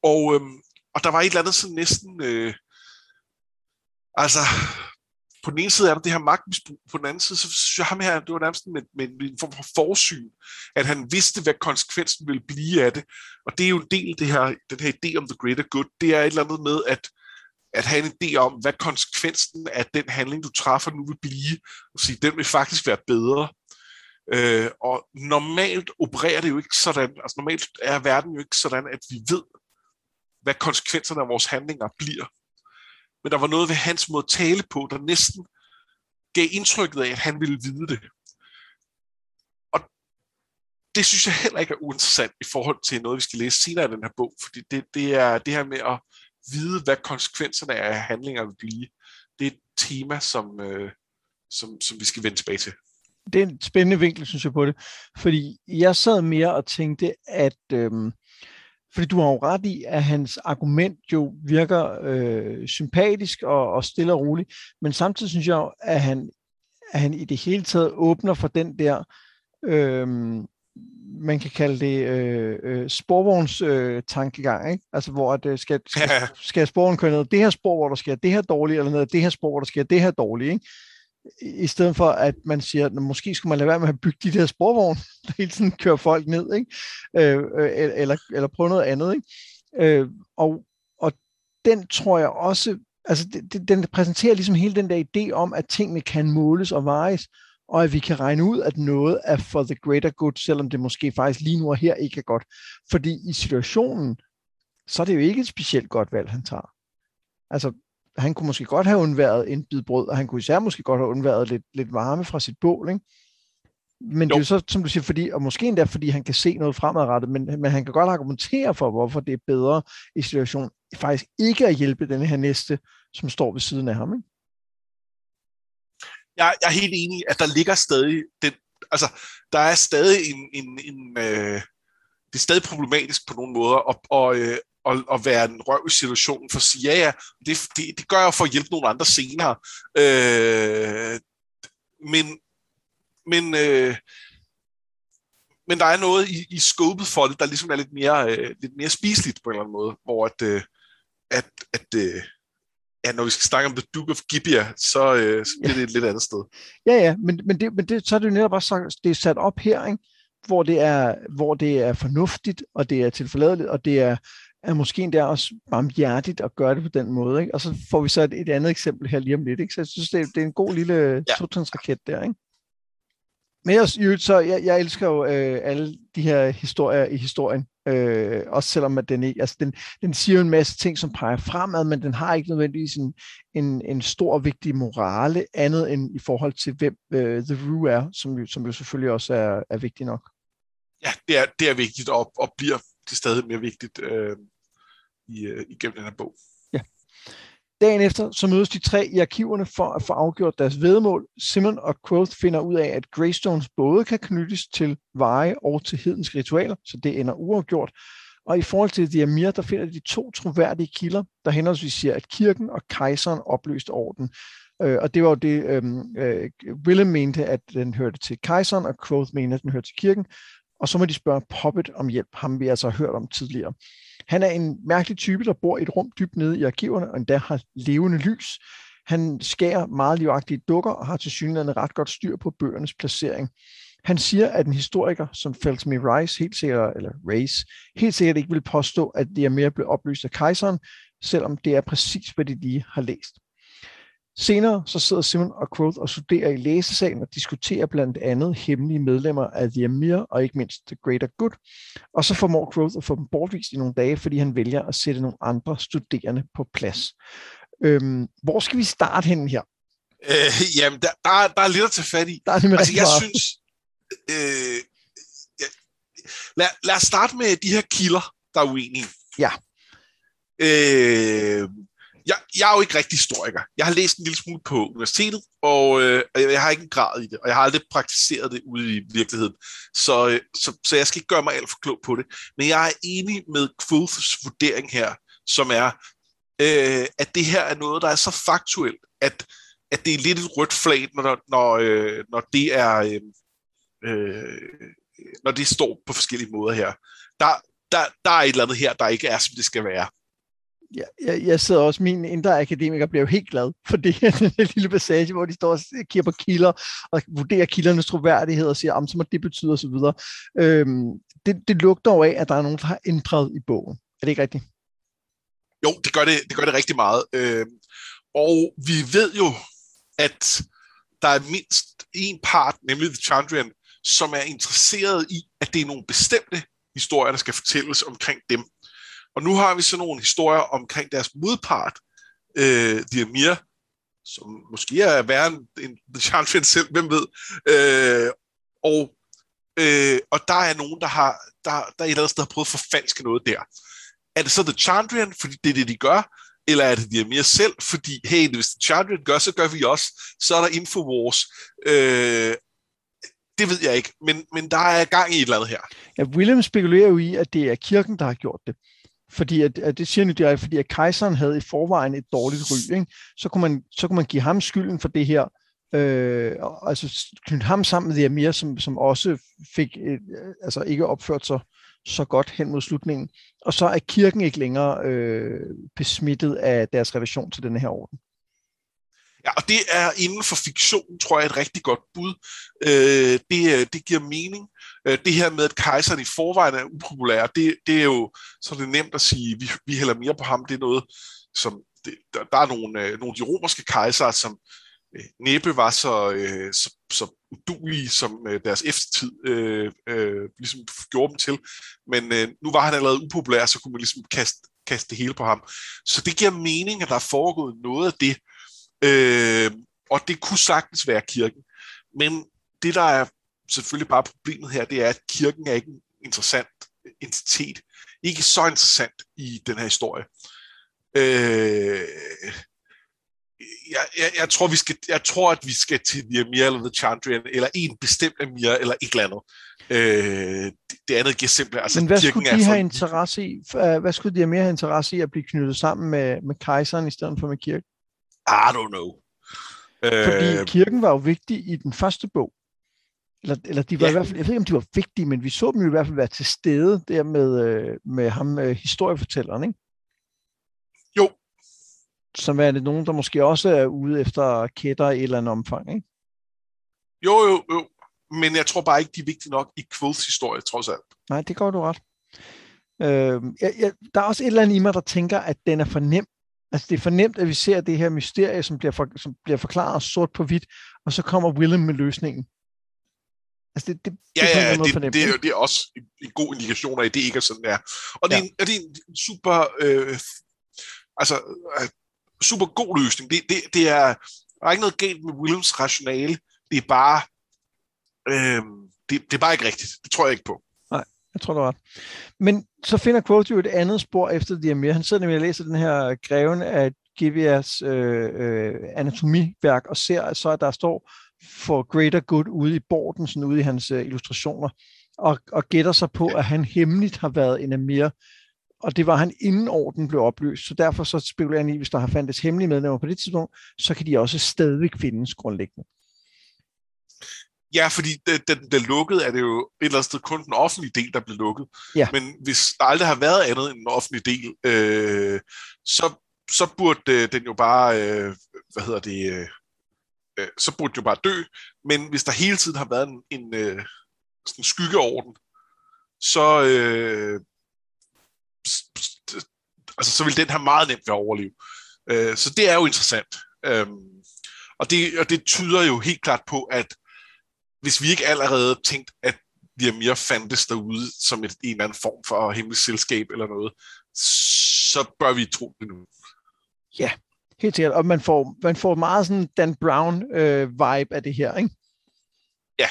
og, øhm, og der var et eller andet sådan næsten, øh, altså, på den ene side er der det her magtmisbrug, på den anden side, så synes jeg ham her, det var nærmest med, med, en form for forsyn, at han vidste, hvad konsekvensen ville blive af det. Og det er jo en del af det her, den her idé om the greater good, det er et eller andet med, at at have en idé om, hvad konsekvensen af den handling, du træffer nu vil blive, og sige, den vil faktisk være bedre. Øh, og normalt opererer det jo ikke sådan, altså normalt er verden jo ikke sådan, at vi ved, hvad konsekvenserne af vores handlinger bliver. Men der var noget ved hans måde at tale på, der næsten gav indtrykket af, at han ville vide det. Og det synes jeg heller ikke er uinteressant i forhold til noget, vi skal læse senere i den her bog, fordi det, det er det her med at vide, hvad konsekvenserne af handlinger vil blive. Det er et tema, som, øh, som, som vi skal vende tilbage til. Det er en spændende vinkel, synes jeg, på det. Fordi jeg sad mere og tænkte, at... Øh, fordi du har jo ret i, at hans argument jo virker øh, sympatisk og, og stille og roligt, men samtidig synes jeg at han, at han i det hele taget åbner for den der øh, man kan kalde det øh, øh, sporvogns øh, tankegang, ikke? Altså hvor at, øh, skal, skal, skal sporvognen køre ned det her spor, hvor der sker det her dårligt, eller ned det her spor, hvor der sker det her dårligt, ikke? I stedet for, at man siger, at måske skulle man lade være med at bygge de der sporvogne, der hele tiden kører folk ned, ikke? Øh, øh eller, eller prøve noget andet, ikke? Øh, og, og den tror jeg også, altså den, den præsenterer ligesom hele den der idé om, at tingene kan måles og vejes, og at vi kan regne ud, at noget er for the greater good, selvom det måske faktisk lige nu og her ikke er godt. Fordi i situationen, så er det jo ikke et specielt godt valg, han tager. Altså, han kunne måske godt have undværet en bid brød, og han kunne især måske godt have undværet lidt, lidt varme fra sit bål, ikke? Men jo. det er jo så, som du siger, fordi, og måske endda fordi han kan se noget fremadrettet, men, men han kan godt argumentere for, hvorfor det er bedre i situationen faktisk ikke at hjælpe den her næste, som står ved siden af ham. Ikke? jeg, jeg er helt enig, at der ligger stadig den, altså, der er stadig en, en, en øh, det er stadig problematisk på nogle måder at, og, øh, at, at være en røv i situationen, for at sige, ja, ja, det, det, det gør jeg for at hjælpe nogle andre senere. Øh, men, men, øh, men der er noget i, i skåbet for det, der ligesom er lidt mere, øh, lidt mere spiseligt på en eller anden måde, hvor at, øh, at, at øh, ja, når vi skal snakke om The Duke of Gibeah, så, øh, så bliver ja. det et lidt andet sted. Ja, ja, men, men, det, men det, så er det jo netop også det er sat op her, ikke? Hvor, det er, hvor det er fornuftigt, og det er tilforladeligt, og det er, er måske endda også barmhjertigt at gøre det på den måde. Ikke? Og så får vi så et, et andet eksempel her lige om lidt. Ikke? Så jeg synes, det er, det er en god lille ja. totrinsraket der. Ikke? Men jeg, så, jeg, jeg elsker jo øh, alle de her historier i historien, øh, også selvom at den ikke, altså den, den siger jo en masse ting, som peger fremad, men den har ikke nødvendigvis en, en, en stor og vigtig morale, andet end i forhold til, hvem øh, The Rue er, som som jo selvfølgelig også er, er vigtig nok. Ja, det er, det er vigtigt, og, og bliver det stadig mere vigtigt øh, i, øh, igennem den her bog. Dagen efter så mødes de tre i arkiverne for at få afgjort deres vedmål. Simon og Quoth finder ud af, at Greystones både kan knyttes til veje og til hedenske ritualer, så det ender uafgjort. Og i forhold til Diamir, der finder de to troværdige kilder, der henholdsvis siger, at kirken og kejseren opløste orden. Øh, og det var jo det, øh, øh, Willem mente, at den hørte til kejseren, og Quoth mente, at den hørte til kirken. Og så må de spørge Poppet om hjælp, ham vi altså har hørt om tidligere. Han er en mærkelig type, der bor i et rum dybt nede i arkiverne, og endda har levende lys. Han skærer meget livagtige dukker og har til synligheden ret godt styr på bøgernes placering. Han siger, at en historiker som Felsmi Rice helt sikkert, eller Race, helt sikkert ikke vil påstå, at det er mere blevet oplyst af kejseren, selvom det er præcis, hvad de lige har læst. Senere så sidder Simon og Quoth og studerer i læsesalen og diskuterer blandt andet hemmelige medlemmer af The Amir og ikke mindst The Greater Good. Og så formår Quoth at få dem bortvist i nogle dage, fordi han vælger at sætte nogle andre studerende på plads. Øhm, hvor skal vi starte hen her? Øh, jamen, der, der, der er lidt at tage fat i. Der er altså, jeg meget. synes... Øh, ja, lad, lad os starte med de her kilder, der er uenige. Ja. Øh, jeg, jeg er jo ikke rigtig historiker. Jeg har læst en lille smule på universitetet, og øh, jeg har ikke en grad i det, og jeg har aldrig praktiseret det ude i virkeligheden. Så, øh, så, så jeg skal ikke gøre mig alt for klog på det. Men jeg er enig med Quoths vurdering her, som er, øh, at det her er noget, der er så faktuelt, at, at det er lidt et rødt flag, når, når, øh, når det er... Øh, øh, når det står på forskellige måder her. Der, der, der er et eller andet her, der ikke er, som det skal være jeg, jeg, jeg sidder også, min indre akademiker bliver jo helt glad for det her, den lille passage, hvor de står og kigger på kilder, og vurderer kildernes troværdighed, og siger, så må det betyde osv. Øhm, det, det lugter jo af, at der er nogen, der har ændret i bogen. Er det ikke rigtigt? Jo, det gør det, det, gør det rigtig meget. Øhm, og vi ved jo, at der er mindst en part, nemlig The Chandrian, som er interesseret i, at det er nogle bestemte historier, der skal fortælles omkring dem. Og nu har vi så nogle historier omkring deres modpart, øh, Diamir, som måske er værre end, end Finn selv, hvem ved. Øh, og, øh, og der er nogen, der har der, der er et eller andet sted har prøvet at forfalske noget der. Er det så The Chandrian, fordi det er det, de gør? Eller er det Diamir selv, fordi, hey, hvis The Chandrian gør, så gør vi også. Så er der Infowars. Øh, det ved jeg ikke, men, men der er gang i et eller andet her. Ja, William spekulerer jo i, at det er kirken, der har gjort det. Fordi at, at det siger nu direkte, fordi at kejseren havde i forvejen et dårligt ry, ikke? Så, kunne man, så kunne man give ham skylden for det her, øh, altså knytte ham sammen med Amir, som, som også fik et, øh, altså ikke opført sig så godt hen mod slutningen. Og så er kirken ikke længere øh, besmittet af deres relation til denne her orden. Ja, og det er inden for fiktion, tror jeg, et rigtig godt bud. Øh, det, øh, det giver mening. Øh, det her med, at kejseren i forvejen er upopulær, det, det er jo så det er nemt at sige, vi, vi hælder mere på ham. Det er noget, som det, der, der er nogle, øh, nogle af de romerske kejsere, som øh, næppe var så, øh, så, så udulige, som øh, deres eftertid øh, øh, ligesom gjorde dem til. Men øh, nu var han allerede upopulær, så kunne man ligesom kaste, kaste det hele på ham. Så det giver mening, at der er foregået noget af det. Øh, og det kunne sagtens være kirken. Men det, der er selvfølgelig bare problemet her, det er, at kirken er ikke en interessant entitet. Ikke så interessant i den her historie. Øh, jeg, jeg, jeg, tror, vi skal, jeg tror, at vi skal til The Amir eller The Chandrian, eller en bestemt Amir, eller et eller andet. Øh, det, det andet giver simpelthen... Altså, Men hvad skulle de for... have interesse i? Hvad skulle de mere have interesse i at blive knyttet sammen med, med kejseren i stedet for med kirken? I don't know. Fordi øh, kirken var jo vigtig i den første bog. Eller, eller de var ja. i hvert fald, jeg ved ikke, om de var vigtige, men vi så dem i hvert fald være til stede der med, øh, med ham, øh, historiefortælleren, ikke? Jo. Som er det nogen, der måske også er ude efter kætter i et eller andet omfang, ikke? Jo, jo, jo. Men jeg tror bare ikke, de er vigtige nok i Quills historie, trods alt. Nej, det går du ret. Øh, jeg, jeg, der er også et eller andet i mig, der tænker, at den er for nem. Altså, det er for nemt, at vi ser det her mysterie, som bliver, for, som bliver forklaret sort på hvidt, og så kommer Willem med løsningen. Altså, det, det, ja, det, ja, det, det, det, er, det er også en god indikation af, at det ikke er sådan, der. Og det, ja. er, og det er en super, øh, altså, øh, super god løsning. Det, det, det er, der er ikke noget galt med Williams rationale. Det er bare, øh, det, det er bare ikke rigtigt. Det tror jeg ikke på. Nej, jeg tror du ret. Men så finder Quote jo et andet spor efter Diamir. Han sidder nemlig og læser den her greven af Givias øh, øh, anatomiværk og ser så, at der står for greater good ude i borden, sådan ude i hans øh, illustrationer, og, og gætter sig på, at han hemmeligt har været en Amir, og det var han inden orden blev opløst, så derfor så spekulerer han i, hvis der har fandtes hemmelige medlemmer på det tidspunkt, så kan de også stadigvæk findes grundlæggende. Ja, fordi den, den, den lukkede er det jo et eller andet sted kun den offentlige del, der blev lukket. Ja. Men hvis der aldrig har været andet end den offentlige del, øh, så, så burde øh, den jo bare, øh, hvad hedder det, øh, øh, så burde den jo bare dø. Men hvis der hele tiden har været en, en øh, sådan skyggeorden, så, øh, altså, så vil den have meget nemt ved at overleve. Øh, så det er jo interessant. Øh, og, det, og det tyder jo helt klart på, at hvis vi ikke allerede tænkt, at mere fandtes derude som et, en eller anden form for hemmeligt selskab eller noget, så bør vi tro det nu. Ja, helt sikkert. Og man får, man får meget sådan Dan Brown-vibe øh, af det her, ikke? Ja.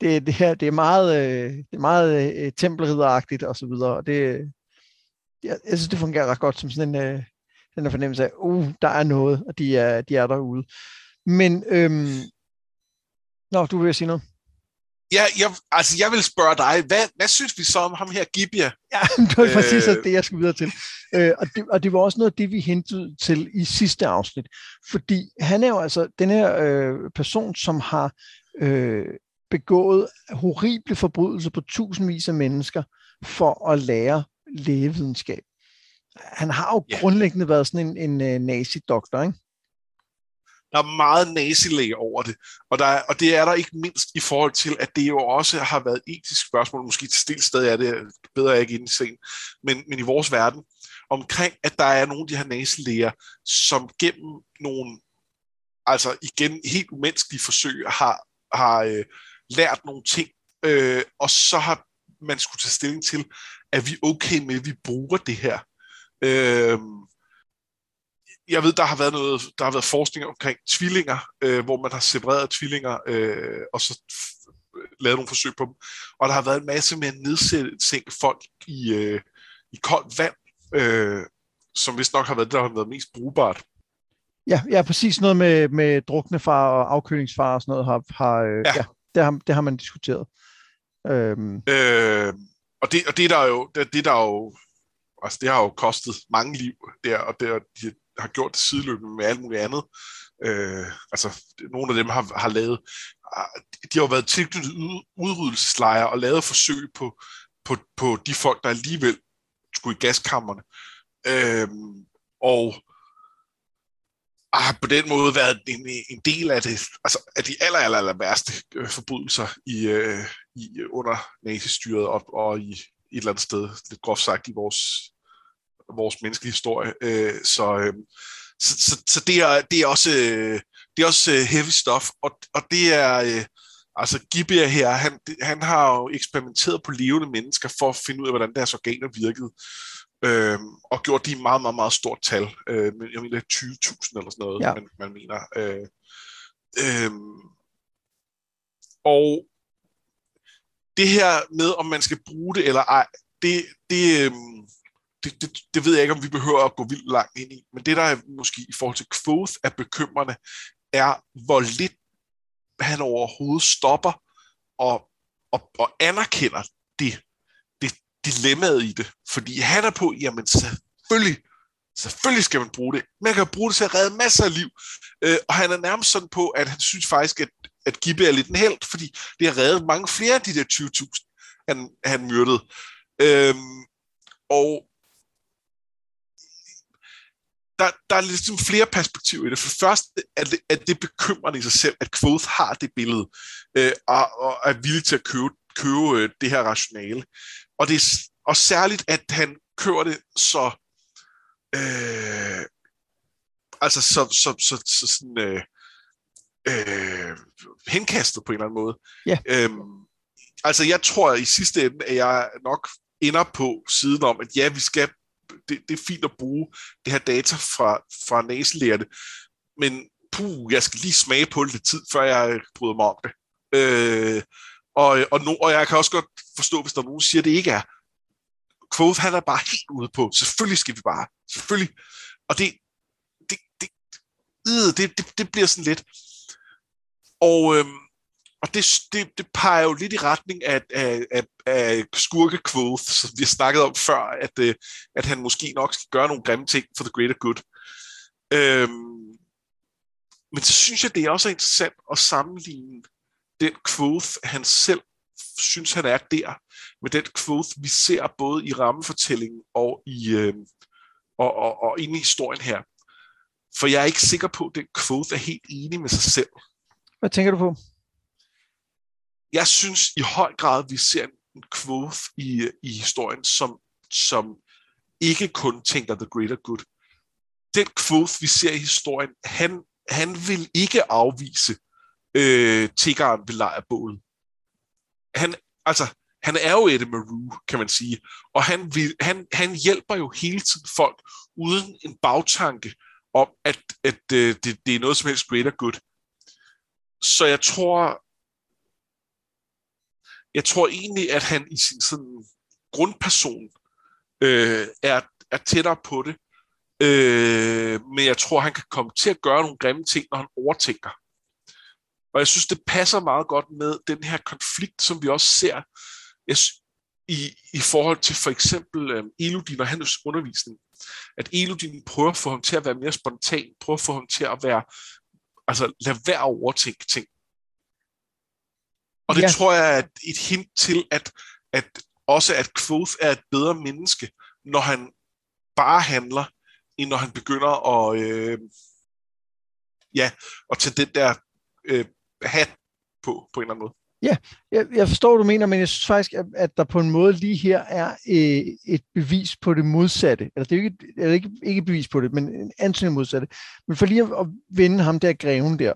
Det, det, her, det er meget, øh, det er meget øh, tempelridderagtigt og så videre. Og det, jeg, jeg synes, det fungerer ret godt som sådan en, øh, den der fornemmelse af, uh, der er noget, og de er, de er derude. Men øhm, Nå, du vil sige noget. Ja, jeg, altså jeg vil spørge dig, hvad, hvad synes vi så om ham her, Gibia? Ja, det var præcis øh... det, jeg skulle videre til. Øh, og, det, og det var også noget af det, vi hentede til i sidste afsnit. Fordi han er jo altså den her øh, person, som har øh, begået horrible forbrydelser på tusindvis af mennesker for at lære lægevidenskab. Han har jo ja. grundlæggende været sådan en, en, en nazi-doktor, ikke? Der er meget nazilæge over det, og, der er, og det er der ikke mindst i forhold til, at det jo også har været etisk spørgsmål, måske til stil stadig er det bedre jeg ikke ind i scenen, men, men i vores verden, omkring, at der er nogle af de her nazilæger, som gennem nogle, altså igen helt umenneskelige forsøg, har, har øh, lært nogle ting, øh, og så har man skulle tage stilling til, at vi okay med, at vi bruger det her? Øh, jeg ved, der har været noget, der har været forskning omkring tvillinger, øh, hvor man har separeret tvillinger, øh, og så lavet nogle forsøg på dem. Og der har været en masse med at nedsætte folk i, øh, i koldt vand, øh, som vist nok har været det, der har været mest brugbart. Ja, ja præcis noget med, med druknefar og afkølingsfar og sådan noget har, har, øh, ja. Ja, det, har, det har man diskuteret. Øhm. Øh, og det, og det der jo, det, det der jo, altså det har jo kostet mange liv der, og det, de, har gjort det sideløbende med alt muligt andet. Øh, altså, nogle af dem har, har lavet, ah, de har jo været tilknyttet udryddelseslejre og lavet forsøg på, på, på de folk, der alligevel skulle i gaskammerne. Øh, og har på den måde været en, en del af det, altså af de aller, aller, aller værste øh, forbrydelser i, øh, i under nazistyret og, og i et eller andet sted, lidt groft sagt, i vores vores menneskelige historie. Øh, så, øh, så, så, så det, er, det er også, øh, det er også øh, heavy stuff, og, og det er, øh, altså Gibber her, han, han har jo eksperimenteret på levende mennesker for at finde ud af, hvordan deres organer virkede, øh, og gjort de meget, meget, meget stort tal. Øh, jeg mener 20.000 eller sådan noget, ja. man, man mener. Øh, øh, og det her med, om man skal bruge det eller ej, det, det, øh, det, det, det ved jeg ikke, om vi behøver at gå vildt langt ind i, men det, der er måske i forhold til Quoth er bekymrende, er, hvor lidt han overhovedet stopper og, og, og anerkender det, det dilemmaet i det. Fordi han er på, jamen selvfølgelig, selvfølgelig skal man bruge det. Man kan bruge det til at redde masser af liv. Øh, og han er nærmest sådan på, at han synes faktisk, at, at Gibbe er lidt en held, fordi det har reddet mange flere af de der 20.000, han, han myrdede. Øhm, og der, der er ligesom flere perspektiver i det. For først er det, er det bekymrende i sig selv, at Quoth har det billede, øh, og, og er villig til at købe, købe øh, det her rationale. Og, det er, og særligt, at han kører det så... Øh, altså så, så, så, så sådan... Øh, øh, henkastet på en eller anden måde. Ja. Øhm, altså jeg tror i sidste ende, at jeg nok ender på siden om, at ja, vi skal, det, det er fint at bruge det her data fra, fra næselærte, men puh, jeg skal lige smage på det lidt tid, før jeg bryder mig om det. Øh, og, og, no, og jeg kan også godt forstå, hvis der er nogen, der siger, at det ikke er. Quoth, han er bare helt ude på, selvfølgelig skal vi bare, selvfølgelig. Og det, det, det, det, det, det, det bliver sådan lidt. Og, øhm, og det, det, det peger jo lidt i retning af, af, af, af skurke Quoth, som vi har snakket om før, at, øh, at han måske nok skal gøre nogle grimme ting for the greater good. Øhm, men så synes jeg, det er også interessant at sammenligne den Quoth, han selv synes, han er der, med den Quoth, vi ser både i rammefortællingen og i øh, og, og, og inde i historien her. For jeg er ikke sikker på, at den Quoth er helt enig med sig selv. Hvad tænker du på? Jeg synes i høj grad, vi ser en Quoth i, i historien, som, som ikke kun tænker the greater good. Den Quoth, vi ser i historien, han, han vil ikke afvise øh, tiggeren ved lejrbålet. Han, altså, han er jo Eddie Maru, kan man sige, og han, vil, han, han hjælper jo hele tiden folk uden en bagtanke om, at, at øh, det, det er noget som helst greater good. Så jeg tror, jeg tror egentlig, at han i sin sådan grundperson øh, er, er tættere på det. Øh, men jeg tror, han kan komme til at gøre nogle grimme ting, når han overtænker. Og jeg synes, det passer meget godt med den her konflikt, som vi også ser i, i forhold til for eksempel øh, Elodin og hans undervisning. At Elodin prøver at få ham til at være mere spontan, prøver at få ham til at være, altså lade være at overtænke ting. Og det ja. tror jeg er et, hint til, at, at også at Quoth er et bedre menneske, når han bare handler, end når han begynder at, øh, ja, at tage den der øh, hat på, på en eller anden måde. Ja, jeg, jeg forstår, hvad du mener, men jeg synes faktisk, at, at der på en måde lige her er øh, et bevis på det modsatte. Eller det er jo ikke, eller ikke, ikke et bevis på det, men en antydning modsatte. Men for lige at, at vende ham der greven der.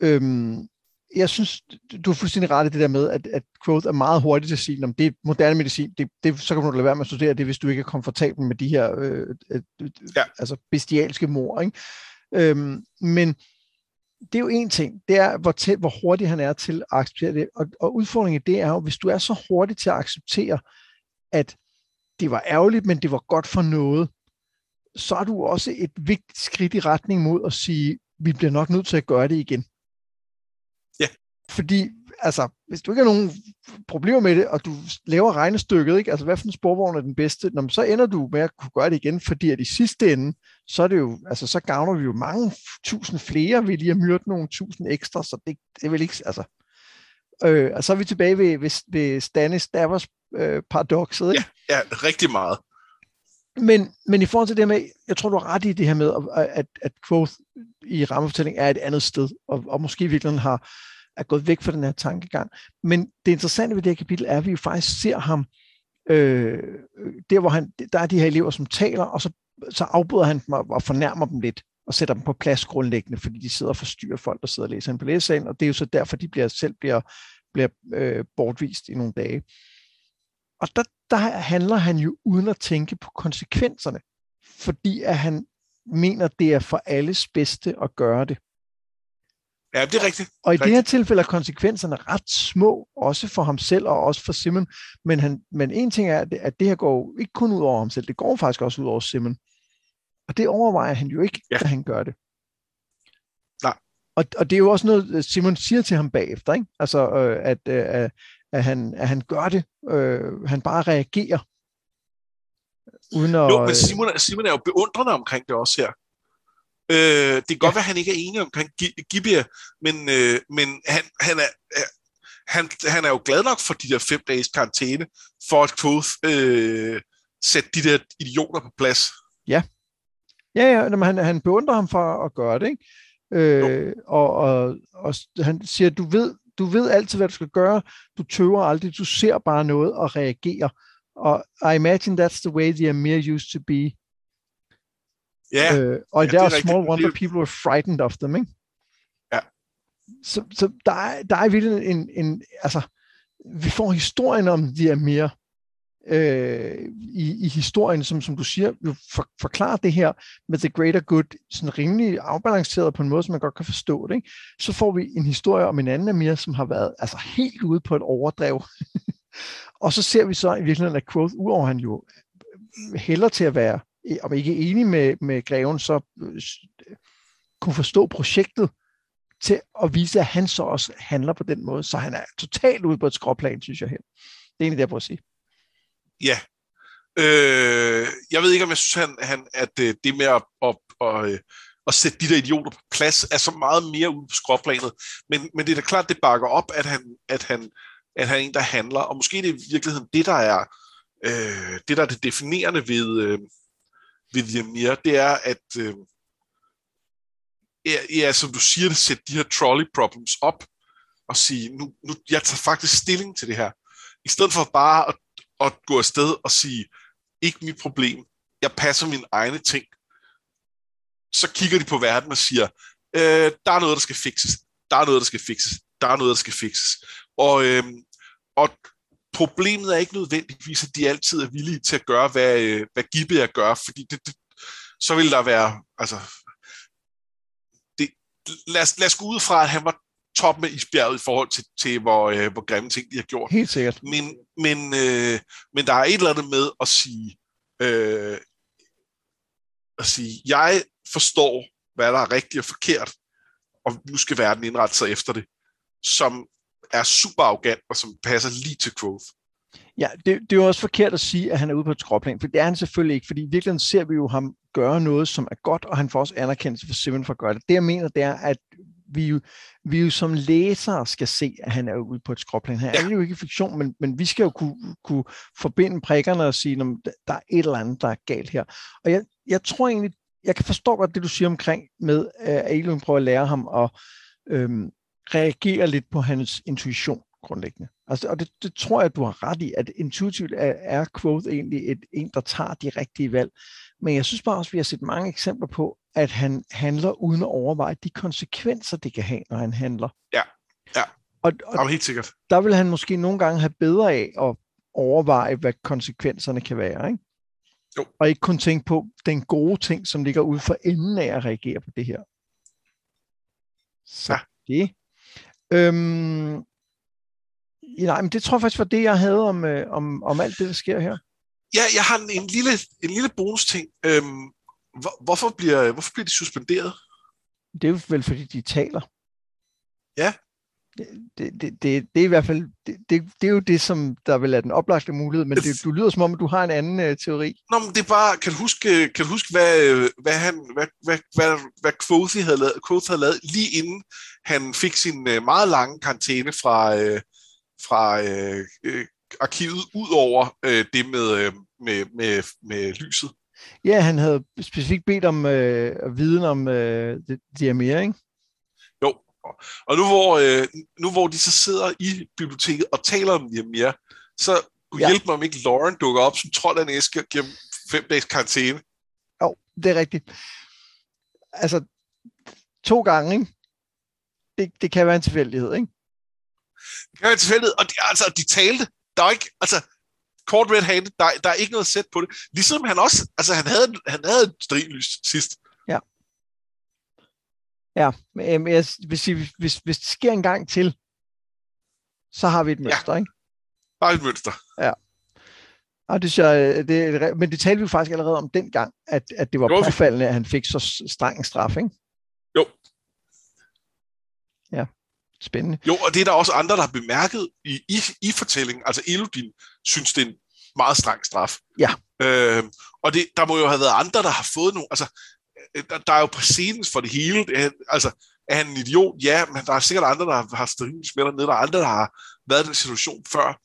Øhm, jeg synes, du er fuldstændig ret i det der med, at, at Quoth er meget hurtigt til at sige, at det er moderne medicin, det, det, så kan du lade være med at studere det, hvis du ikke er komfortabel med de her øh, øh, ja. altså bestialske mor. Ikke? Øhm, men det er jo en ting, det er, hvor, tæt, hvor hurtig han er til at acceptere det. Og, og udfordringen det er jo, hvis du er så hurtig til at acceptere, at det var ærgerligt, men det var godt for noget, så er du også et vigtigt skridt i retning mod at sige, vi bliver nok nødt til at gøre det igen. Fordi, altså, hvis du ikke har nogen problemer med det, og du laver regnestykket, ikke? altså hvad for en sporvogn er den bedste, Nå, så ender du med at kunne gøre det igen, fordi at i sidste ende, så er det jo, altså så gavner vi jo mange tusind flere ved lige at myrde nogle tusind ekstra, så det, det vil ikke, altså, øh, og så er vi tilbage ved, ved, ved Stannis Davos øh, paradokset, ikke? Ja, ja, rigtig meget. Men, men i forhold til det med, jeg tror, du har ret i det her med, at, at Quoth i rammefortælling er et andet sted, og, og måske i virkeligheden har, er gået væk fra den her tankegang. Men det interessante ved det her kapitel er, at vi jo faktisk ser ham, øh, øh, der hvor han, der er de her elever, som taler, og så, så afbryder han dem og, og fornærmer dem lidt, og sætter dem på plads grundlæggende, fordi de sidder og forstyrrer folk, der sidder og læser på læsesalen, og det er jo så derfor, de bliver, selv bliver, bliver øh, bortvist i nogle dage. Og der, der handler han jo uden at tænke på konsekvenserne, fordi at han mener, det er for alles bedste at gøre det. Ja, det er rigtigt. Og i rigtigt. det her tilfælde er konsekvenserne ret små, også for ham selv og også for Simon. Men, han, men en ting er, at det her går ikke kun ud over ham selv, det går faktisk også ud over Simon. Og det overvejer han jo ikke, ja. at han gør det. Nej. Og, og det er jo også noget, Simon siger til ham bagefter, ikke? Altså, øh, at, øh, at, han, at han gør det. Øh, han bare reagerer. Uden at, jo, men Simon, Simon er jo beundrende omkring det også her. Øh, det kan godt ja. være, at han ikke er enig omkring Gibeah, men, øh, men han, han, er, han, han er jo glad nok for de der fem dages karantæne, for at Quoth øh, sætte de der idioter på plads. Ja. Ja, ja, men han, han beundrer ham for at gøre det, ikke? Øh, og, og, og han siger, du ved, du ved altid, hvad du skal gøre. Du tøver aldrig. Du ser bare noget og reagerer. Og I imagine that's the way the Amir used to be. Ja, øh, og ja, der er small rigtigt. wonder people were frightened of them, ikke? Ja. Så, så der, er, der er virkelig en, en, altså, vi får historien om de er mere øh, i, i historien, som, som du siger, jo for, forklarer det her med the greater good, sådan rimelig afbalanceret på en måde, som man godt kan forstå det. Ikke? Så får vi en historie om en anden Amir, som har været altså helt ude på et overdrev. og så ser vi så i virkeligheden, at Quoth, udover han jo hælder til at være, om ikke enig med, med greven, så øh, øh, kunne forstå projektet til at vise, at han så også handler på den måde. Så han er totalt ude på et skråplan, synes jeg her. Det er egentlig det, jeg prøver at sige. Ja. Øh, jeg ved ikke, om jeg synes, han, han, at øh, det med at, at, at, at sætte de der idioter på plads er så meget mere ude på skråplanet. Men, men det er da klart, det bakker op, at han, at han, at han er en, der handler. Og måske det er i virkeligheden det, der er øh, det, der er det definerende ved, øh, William Mir, det er, at øh, ja, som du siger sætte de her trolley problems op og sige, nu, nu jeg tager faktisk stilling til det her. I stedet for bare at at gå afsted og sige, ikke mit problem, jeg passer mine egne ting, så kigger de på verden og siger, øh, der er noget, der skal fikses, der er noget, der skal fikses, der er noget, der skal fikses. Og, øh, og problemet er ikke nødvendigvis, at de altid er villige til at gøre, hvad, øh, hvad Gibbe er gør, fordi det, det, så vil der være, altså, det, lad, os, lad os gå ud fra, at han var toppen af isbjerget i forhold til, til hvor, øh, hvor grimme ting de har gjort. Helt sikkert. Men, men, øh, men der er et eller andet med at sige, øh, at sige, jeg forstår, hvad der er rigtigt og forkert, og nu skal verden indrette sig efter det, som er super arrogant og som passer lige til Quoth. Ja, det, det er jo også forkert at sige, at han er ude på et skråplan, for det er han selvfølgelig ikke, fordi i virkeligheden ser vi jo ham gøre noget, som er godt, og han får også anerkendelse for simpelthen for at gøre det. Det jeg mener, det er, at vi jo, vi jo som læsere skal se, at han er ude på et skråplan. Han ja. er jo ikke fiktion, men, men vi skal jo kunne, kunne forbinde prikkerne og sige, at der er et eller andet, der er galt her. Og jeg, jeg tror egentlig, jeg kan forstå godt det, du siger omkring med, at Alien prøver at lære ham at øhm, reagere lidt på hans intuition grundlæggende. Altså, og det, det tror jeg, du har ret i, at intuitivt er, er Quoth egentlig et, en, der tager de rigtige valg. Men jeg synes bare også, vi har set mange eksempler på, at han handler uden at overveje de konsekvenser, det kan have, når han handler. Ja, ja. Og, og Jamen, helt sikkert. Der vil han måske nogle gange have bedre af at overveje, hvad konsekvenserne kan være. Ikke? Jo. Og ikke kun tænke på den gode ting, som ligger ude for enden af at reagere på det her. Så ja. det. Øhm, nej, men det tror jeg faktisk var det, jeg havde om, øh, om, om alt det, der sker her. Ja, jeg har en, en lille, en lille bonus-ting. Øhm, hvor, hvorfor, bliver, hvorfor bliver de suspenderet? Det er jo vel, fordi de taler. Ja. Det, det, det, det, det er i hvert fald, det, det, det er jo det, som der vil er den oplagte mulighed, men det, du lyder som om, at du har en anden uh, teori. Nå, men det er bare, kan du huske, kan du huske hvad, hvad, han, hvad, hvad, hvad, hvad Quoth havde, lavet, Quoth havde lavet, lige inden han fik sin uh, meget lange karantæne fra, uh, fra uh, arkivet, ud over uh, det med, uh, med, med, med lyset? Ja, han havde specifikt bedt om øh, viden om øh, DMR, ikke? Jo, og nu hvor, øh, nu hvor de så sidder i biblioteket og taler om DMR, så kunne ja. hjælpe mig, om ikke Lauren dukker op som trold af en æske og giver fem dages karantæne. Jo, det er rigtigt. Altså, to gange, ikke? Det, det kan være en tilfældighed, ikke? Det kan være en tilfældighed, og de, altså, de talte. Der er ikke, altså, kort red-handed, der, der er ikke noget sæt på det. Ligesom han også, altså han havde, han havde et strinlys sidst. Ja. Men jeg vil sige, hvis, hvis det sker en gang til, så har vi et mønster, ja. ikke? Bare et mønster. Ja. Og det, jeg, det, men det talte vi faktisk allerede om dengang, at, at det var jo, påfaldende, at han fik så streng en straf, ikke? Jo. Ja. Spændende. Jo, og det er der også andre, der har bemærket i, i, i fortællingen. Altså Elodin synes, det er en meget streng straf. Ja. Øh, og det, der må jo have været andre, der har fået nogle... Altså, øh, der, der er jo præcedens for det hele. Det er, altså, er han en idiot? Ja, men der er sikkert andre, der har, stået med dernede. Der er andre, der har været i den situation før.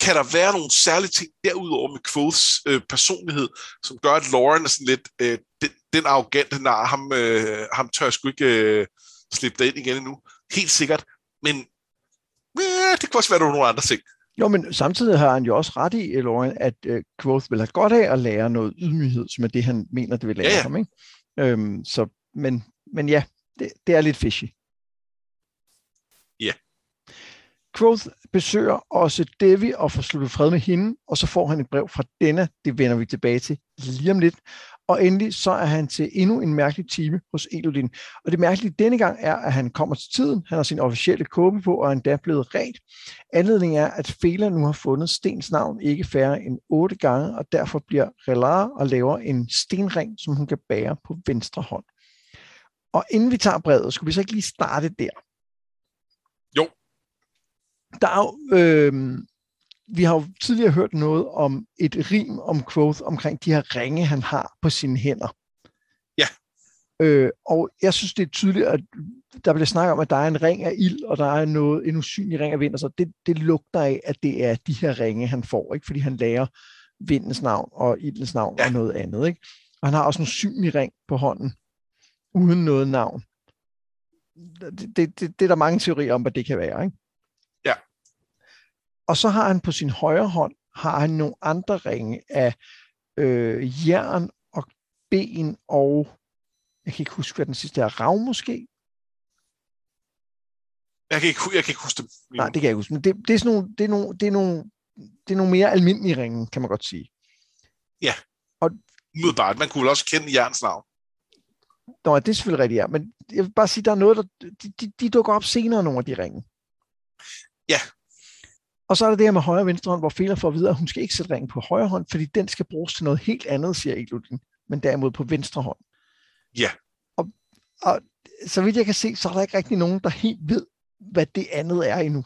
Kan der være nogle særlige ting derudover med Quoths øh, personlighed, som gør, at Lauren er sådan lidt øh, den, den arrogante nar, ham, øh, ham tør sgu ikke øh, slippe dig ind igen endnu helt sikkert, men ja, det kan også være, nogle andre ting. Jo, men samtidig har han jo også ret i, Lauren, at uh, Quoth vil have godt af at lære noget ydmyghed, som er det, han mener, det vil lære ja, ja. ham. Ikke? Øhm, så, men, men ja, det, det er lidt fishy. Ja. Quoth besøger også Devi og får sluttet fred med hende, og så får han et brev fra denne, det vender vi tilbage til lige om lidt. Og endelig så er han til endnu en mærkelig time hos Elodin. Og det mærkelige denne gang er, at han kommer til tiden, han har sin officielle kåbe på, og er endda blevet ret. Anledningen er, at Fela nu har fundet Stens navn ikke færre end otte gange, og derfor bliver Relar og laver en stenring, som hun kan bære på venstre hånd. Og inden vi tager brevet, skulle vi så ikke lige starte der? Jo. Der er jo, øh, vi har jo tidligere hørt noget om et rim om Quoth omkring de her ringe, han har på sine hænder. Ja. Øh, og jeg synes, det er tydeligt, at der bliver snakket om, at der er en ring af ild, og der er noget, en usynlig ring af vind, og så det, det lugter af, at det er de her ringe, han får, ikke? fordi han lærer vindens navn og ildens navn ja. og noget andet. Ikke? Og han har også en usynlig ring på hånden, uden noget navn. Det, det, det, det er der mange teorier om, hvad det kan være. Ikke? Og så har han på sin højre hånd, har han nogle andre ringe af øh, jern og ben og, jeg kan ikke huske, hvad den sidste er, rav måske? Jeg kan ikke, jeg kan ikke huske det. Nej, det kan jeg ikke huske. Men det, det, er sådan nogle, det, er nogle, det, er nogle, det er nogle mere almindelige ringe, kan man godt sige. Ja, og, umiddelbart. Man kunne vel også kende jerns navn. Nå, det er selvfølgelig rigtigt, ja. Men jeg vil bare sige, der er noget, der, de, de, de dukker op senere, nogle af de ringe. Ja, og så er der det her med højre og venstre hånd, hvor Fela får at vide, at hun skal ikke sætte ringen på højre hånd, fordi den skal bruges til noget helt andet, siger Elodin, men derimod på venstre hånd. Ja. Og, og så vidt jeg kan se, så er der ikke rigtig nogen, der helt ved, hvad det andet er endnu.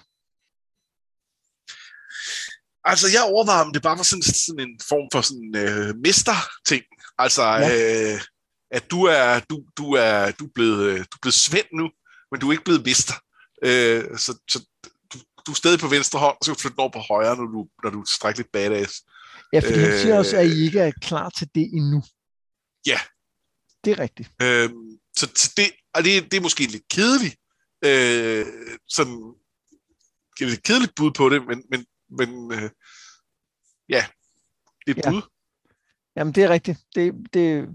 Altså, jeg overvejer, om det bare var sådan, sådan en form for sådan øh, mister-ting. Altså, ja. øh, at du er, du, du, er, du, er blevet, øh, du er blevet svend nu, men du er ikke blevet mister. Øh, så, så du er stadig på venstre hånd, og så kan du flytte over på højre, når du, når du er strækkeligt badass. Ja, fordi øh, han siger også, at I ikke er klar til det endnu. Ja. Det er rigtigt. Øh, så, så det, og det, det er måske lidt kedeligt, øh, sådan, det er lidt kedeligt bud på det, men, men, men øh, ja, det er et ja. bud. Jamen, det er rigtigt. Det, det,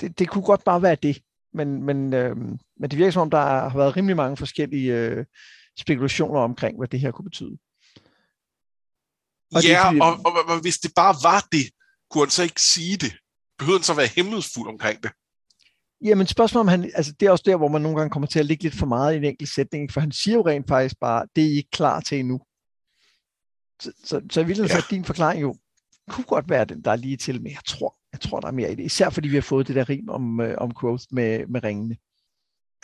det, det kunne godt bare være det. Men, men, øh, men det virker som om, der har været rimelig mange forskellige øh, spekulationer omkring, hvad det her kunne betyde. Og ja, det, fordi, og, og, og hvis det bare var det, kunne han så ikke sige det? Behøver han så være hemmelighedsfuld omkring det? Jamen spørgsmålet om han, altså det er også der, hvor man nogle gange kommer til at ligge lidt for meget i en enkelt sætning, for han siger jo rent faktisk bare, det er I ikke klar til endnu. Så, så, så jeg vil ja. din forklaring jo kunne godt være den, der er lige til, men jeg tror, jeg tror, der er mere i det. Især fordi vi har fået det der rim om, øh, om growth med, med ringene.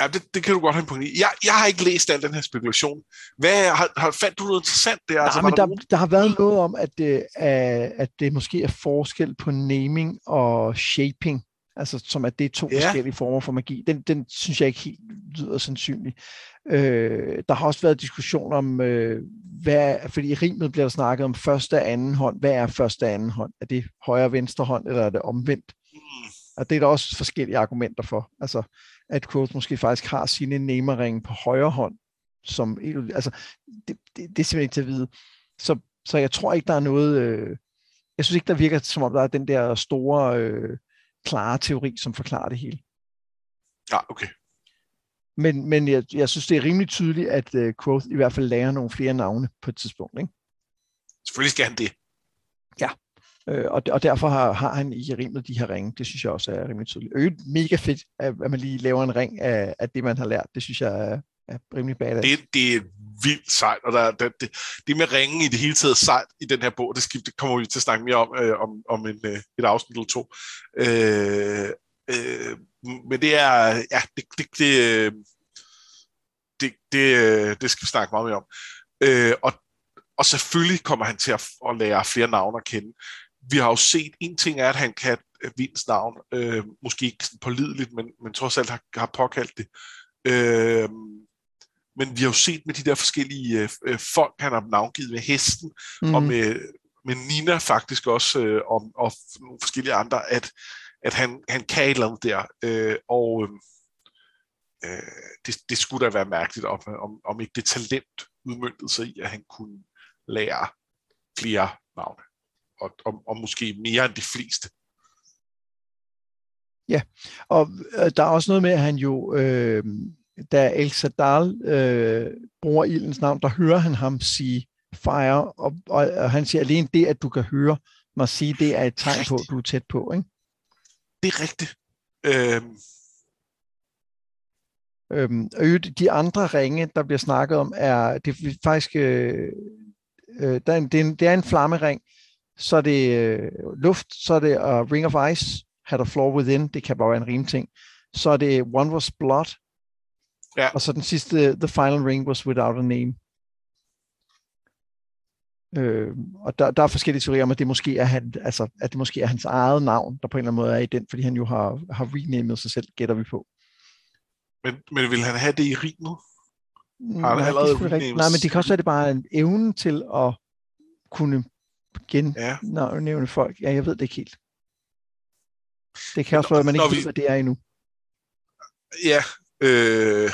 Ja, det, det kan du godt have en point i. Jeg, jeg har ikke læst al den her spekulation. Hvad, har, har, fandt du noget interessant der? Nej, altså, men der, der, der har været noget om, at det, at det måske er forskel på naming og shaping. Altså, som at det er to ja. forskellige former for magi. Den, den synes jeg ikke helt lyder sandsynlig. Øh, der har også været diskussion om, øh, hvad, fordi i rimet bliver der snakket om første og anden hånd. Hvad er første og anden hånd? Er det højre og venstre hånd, eller er det omvendt? Mm. Og det er der også forskellige argumenter for. Altså, at Quote måske faktisk har sine namerringe på højre hånd, som, altså, det, det, det er simpelthen ikke til at vide. Så, så jeg tror ikke, der er noget, øh, jeg synes ikke, der virker som om, der er den der store, øh, klare teori, som forklarer det hele. Ja, okay. Men, men jeg, jeg synes, det er rimelig tydeligt, at uh, Quoth i hvert fald lærer nogle flere navne på et tidspunkt. Ikke? Selvfølgelig skal han det. Ja, øh, og, og derfor har, har han i rimet de her ringe. Det synes jeg også er rimelig tydeligt. Øget mega fedt, at, at man lige laver en ring af, af det, man har lært. Det synes jeg er, er rimelig badass. Det, det er vildt sejt, og der, der, det, det med ringen i det hele taget sejt i den her bog, det, skal, det kommer vi til at snakke mere om, øh, om, om en, øh, et afsnit eller to. Øh, øh, men det er, ja, det, det, det, øh, det, det, øh, det skal vi snakke meget mere om. Øh, og, og selvfølgelig kommer han til at, at lære flere navne at kende. Vi har jo set, en ting er, at han kan Vins navn, øh, måske ikke sådan pålideligt, men, men trods alt har, har påkaldt det. Øh, men vi har jo set med de der forskellige øh, folk, han har navngivet med hesten, mm. og med, med Nina faktisk også, øh, og, og nogle forskellige andre, at, at han, han kan et eller andet der. Øh, og øh, det, det skulle da være mærkeligt, om, om, om ikke det talent udmyndtede sig i, at han kunne lære flere navne. Og, og, og måske mere end de fleste. Ja, og øh, der er også noget med, at han jo øh, da El Sadal øh, bruger ildens navn, der hører han ham sige fire, og, og, og han siger alene det, at du kan høre mig sige, det er et tegn på, at du er tæt på. Ikke? Det er rigtigt. Øhm. Øhm, og de andre ringe, der bliver snakket om, er det er faktisk øh, øh, der er en, det, er en, det er en flammering, så er det øh, luft, så er det uh, Ring of Ice, Had a Floor Within, det kan bare være en rim ting. Så er det One Was Blood, ja. og så den sidste, The Final Ring Was Without a Name. Øh, og der, der er forskellige teorier om, at det måske er, han, altså, at det måske er hans eget navn, der på en eller anden måde er i den, fordi han jo har, har renamet sig selv, gætter vi på. Men, men vil han have det i rimet? Har han nej, allerede det nej, men det kan også være, det bare en evne til at kunne gennævne ja. folk. Ja, jeg ved det ikke helt. Det kan også være, at man ikke vi... ved, hvad det er endnu. Ja, øh,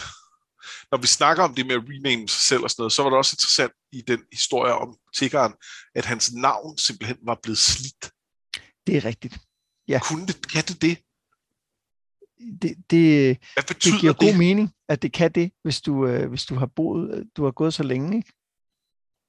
når vi snakker om det med at rename sig selv og sådan noget, så var det også interessant i den historie om tiggeren, at hans navn simpelthen var blevet slidt. Det er rigtigt. Ja. Kunne det, kan det det? Det, det, det giver det? god mening, at det kan det, hvis du, øh, hvis du har boet, du har gået så længe, ikke?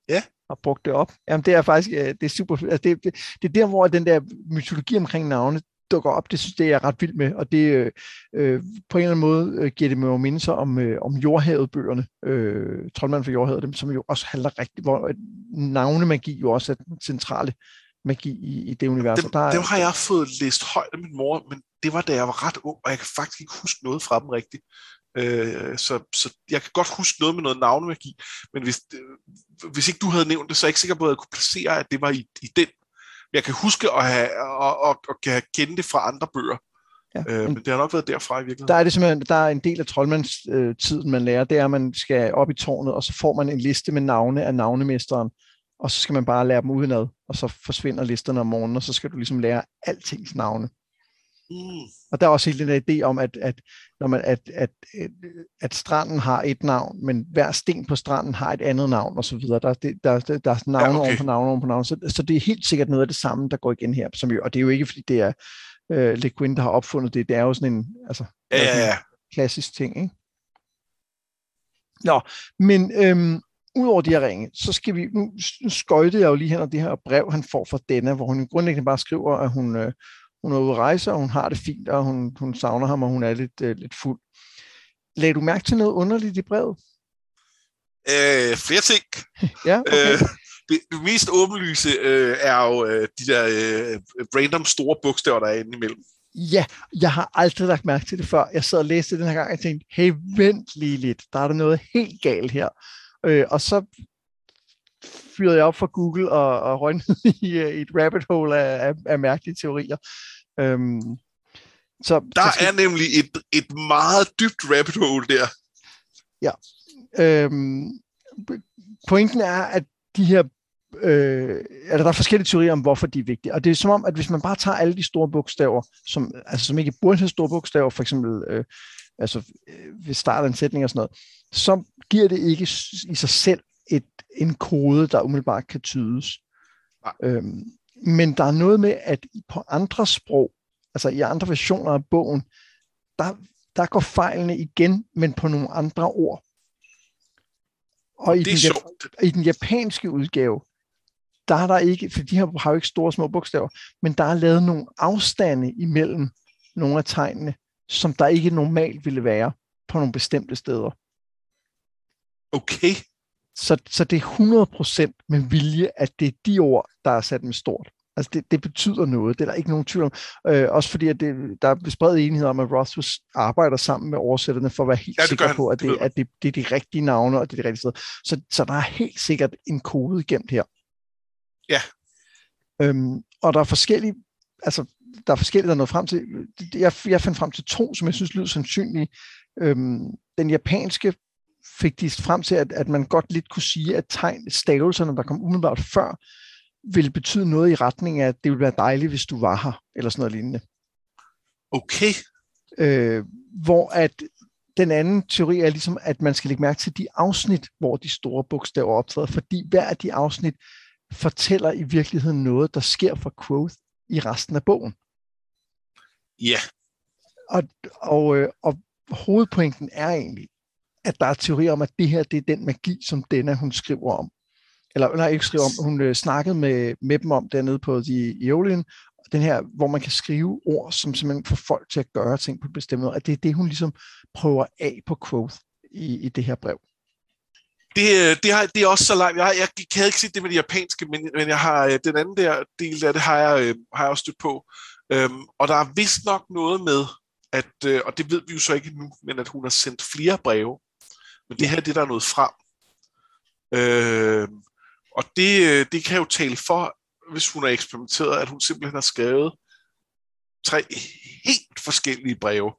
Ja. Og brugt det op. Jamen, det er faktisk, øh, det er super, altså det, det, det er der, hvor den der mytologi omkring navne, dukker op, det synes det er jeg ret vild med, og det øh, øh på en eller anden måde øh, giver det mig jo mindelser om, øh, om jordhavet-bøgerne, øh, Troldmand for jordhavet, dem, som jo også handler rigtigt, hvor navnemagi jo også er den centrale magi i, i det univers. Dem, der dem har jeg fået læst højt af min mor, men det var da jeg var ret ung, og jeg kan faktisk ikke huske noget fra dem rigtigt. Øh, så, så jeg kan godt huske noget med noget navnemagi, men hvis, øh, hvis ikke du havde nævnt det, så er jeg ikke sikker på, at jeg kunne placere, at det var i, i den jeg kan huske at have, og, og, og kan kende det fra andre bøger. Ja, øh, men det har nok været derfra i virkeligheden. Der er det simpelthen, der er en del af troldmandstiden, øh, man lærer, det er, at man skal op i tårnet, og så får man en liste med navne af navnemesteren, og så skal man bare lære dem udenad, og så forsvinder listerne om morgenen, og så skal du ligesom lære altings navne. Mm. Og der er også hele den der idé om, at, at, når man, at, at, at, at stranden har et navn, men hver sten på stranden har et andet navn, og så videre. Der, der, der, der er navne ja, okay. oven på navne oven på navne. Så, så det er helt sikkert noget af det samme, der går igen her. Som jo, og det er jo ikke, fordi det er uh, Le Guin, der har opfundet det. Det er jo sådan en, altså, ja, ja, ja. klassisk ting. Ikke? Nå, men øhm, udover de her ringe, så skal vi, nu, skøjtede jeg jo lige hen det her brev, han får fra denne, hvor hun grundlæggende bare skriver, at hun, øh, hun er ude at rejse, og hun har det fint, og hun, hun savner ham, og hun er lidt, øh, lidt fuld. Lagde du mærke til noget underligt i brevet? Øh, flere ting. ja, okay. Øh, det, mest åbenlyse øh, er jo øh, de der øh, random store bogstaver, der er inde imellem. Ja, jeg har aldrig lagt mærke til det før. Jeg sad og læste den her gang, og tænkte, hey, vent lige lidt, der er der noget helt galt her. Øh, og så fyrede jeg op for Google og, og røg i, øh, i et rabbit hole af, af, af mærkelige teorier. Øhm, så, der så skal... er nemlig et, et meget dybt rabbit hole der. Ja. Øhm, pointen er, at de her øh, altså der er forskellige teorier om, hvorfor de er vigtige. Og det er som om, at hvis man bare tager alle de store bogstaver, som, altså, som ikke burde have store bogstaver, for eksempel øh, altså, øh, ved start af en sætning og sådan noget, så giver det ikke i sig selv et, en kode, der umiddelbart kan tydes. Øhm, men der er noget med, at på andre sprog, altså i andre versioner af bogen, der, der går fejlene igen, men på nogle andre ord. Og i den, i den japanske udgave, der er der ikke, for de her har jo ikke store små bogstaver, men der er lavet nogle afstande imellem nogle af tegnene, som der ikke normalt ville være på nogle bestemte steder. Okay. Så, så det er 100% med vilje, at det er de ord, der er sat med stort. Altså det, det betyder noget, det er der ikke nogen tvivl om. Øh, også fordi, at det, der er bred enighed om, at Rothfuss arbejder sammen med oversætterne for at være helt ja, sikker på, at, det, at det, det er de rigtige navne, og det er de rigtige steder. Så, så der er helt sikkert en kode gemt her. Ja. Øhm, og der er forskellige, altså der er forskellige, der er nået frem til. Jeg, jeg fandt frem til to, som jeg synes lyder sandsynlige. Øhm, den japanske fik de frem til, at, at man godt lidt kunne sige, at tegn, stavelserne, der kom umiddelbart før, ville betyde noget i retning af, at det ville være dejligt, hvis du var her, eller sådan noget lignende. Okay. Øh, hvor at den anden teori er ligesom, at man skal lægge mærke til de afsnit, hvor de store bogstaver optræder, fordi hver af de afsnit fortæller i virkeligheden noget, der sker for Quoth i resten af bogen. Ja. Yeah. Og, og, øh, og hovedpointen er egentlig, at der er teorier om, at det her det er den magi, som denne hun skriver om. Eller nej, ikke skriver om, hun øh, snakkede med, med dem om dernede på de Eolien, den her, hvor man kan skrive ord, som simpelthen får folk til at gøre ting på et bestemt måde, at det er det, hun ligesom prøver af på Quoth i, i det her brev. Det, øh, det, har, det er også så langt. Jeg, jeg, jeg havde ikke set det med det japanske, men, men jeg har øh, den anden der del af det har jeg, øh, har jeg også stødt på. Øhm, og der er vist nok noget med, at, øh, og det ved vi jo så ikke nu, men at hun har sendt flere breve. Men det her det der er noget frem. Øhm, og det, det kan jo tale for, hvis hun har eksperimenteret, at hun simpelthen har skrevet tre helt forskellige breve.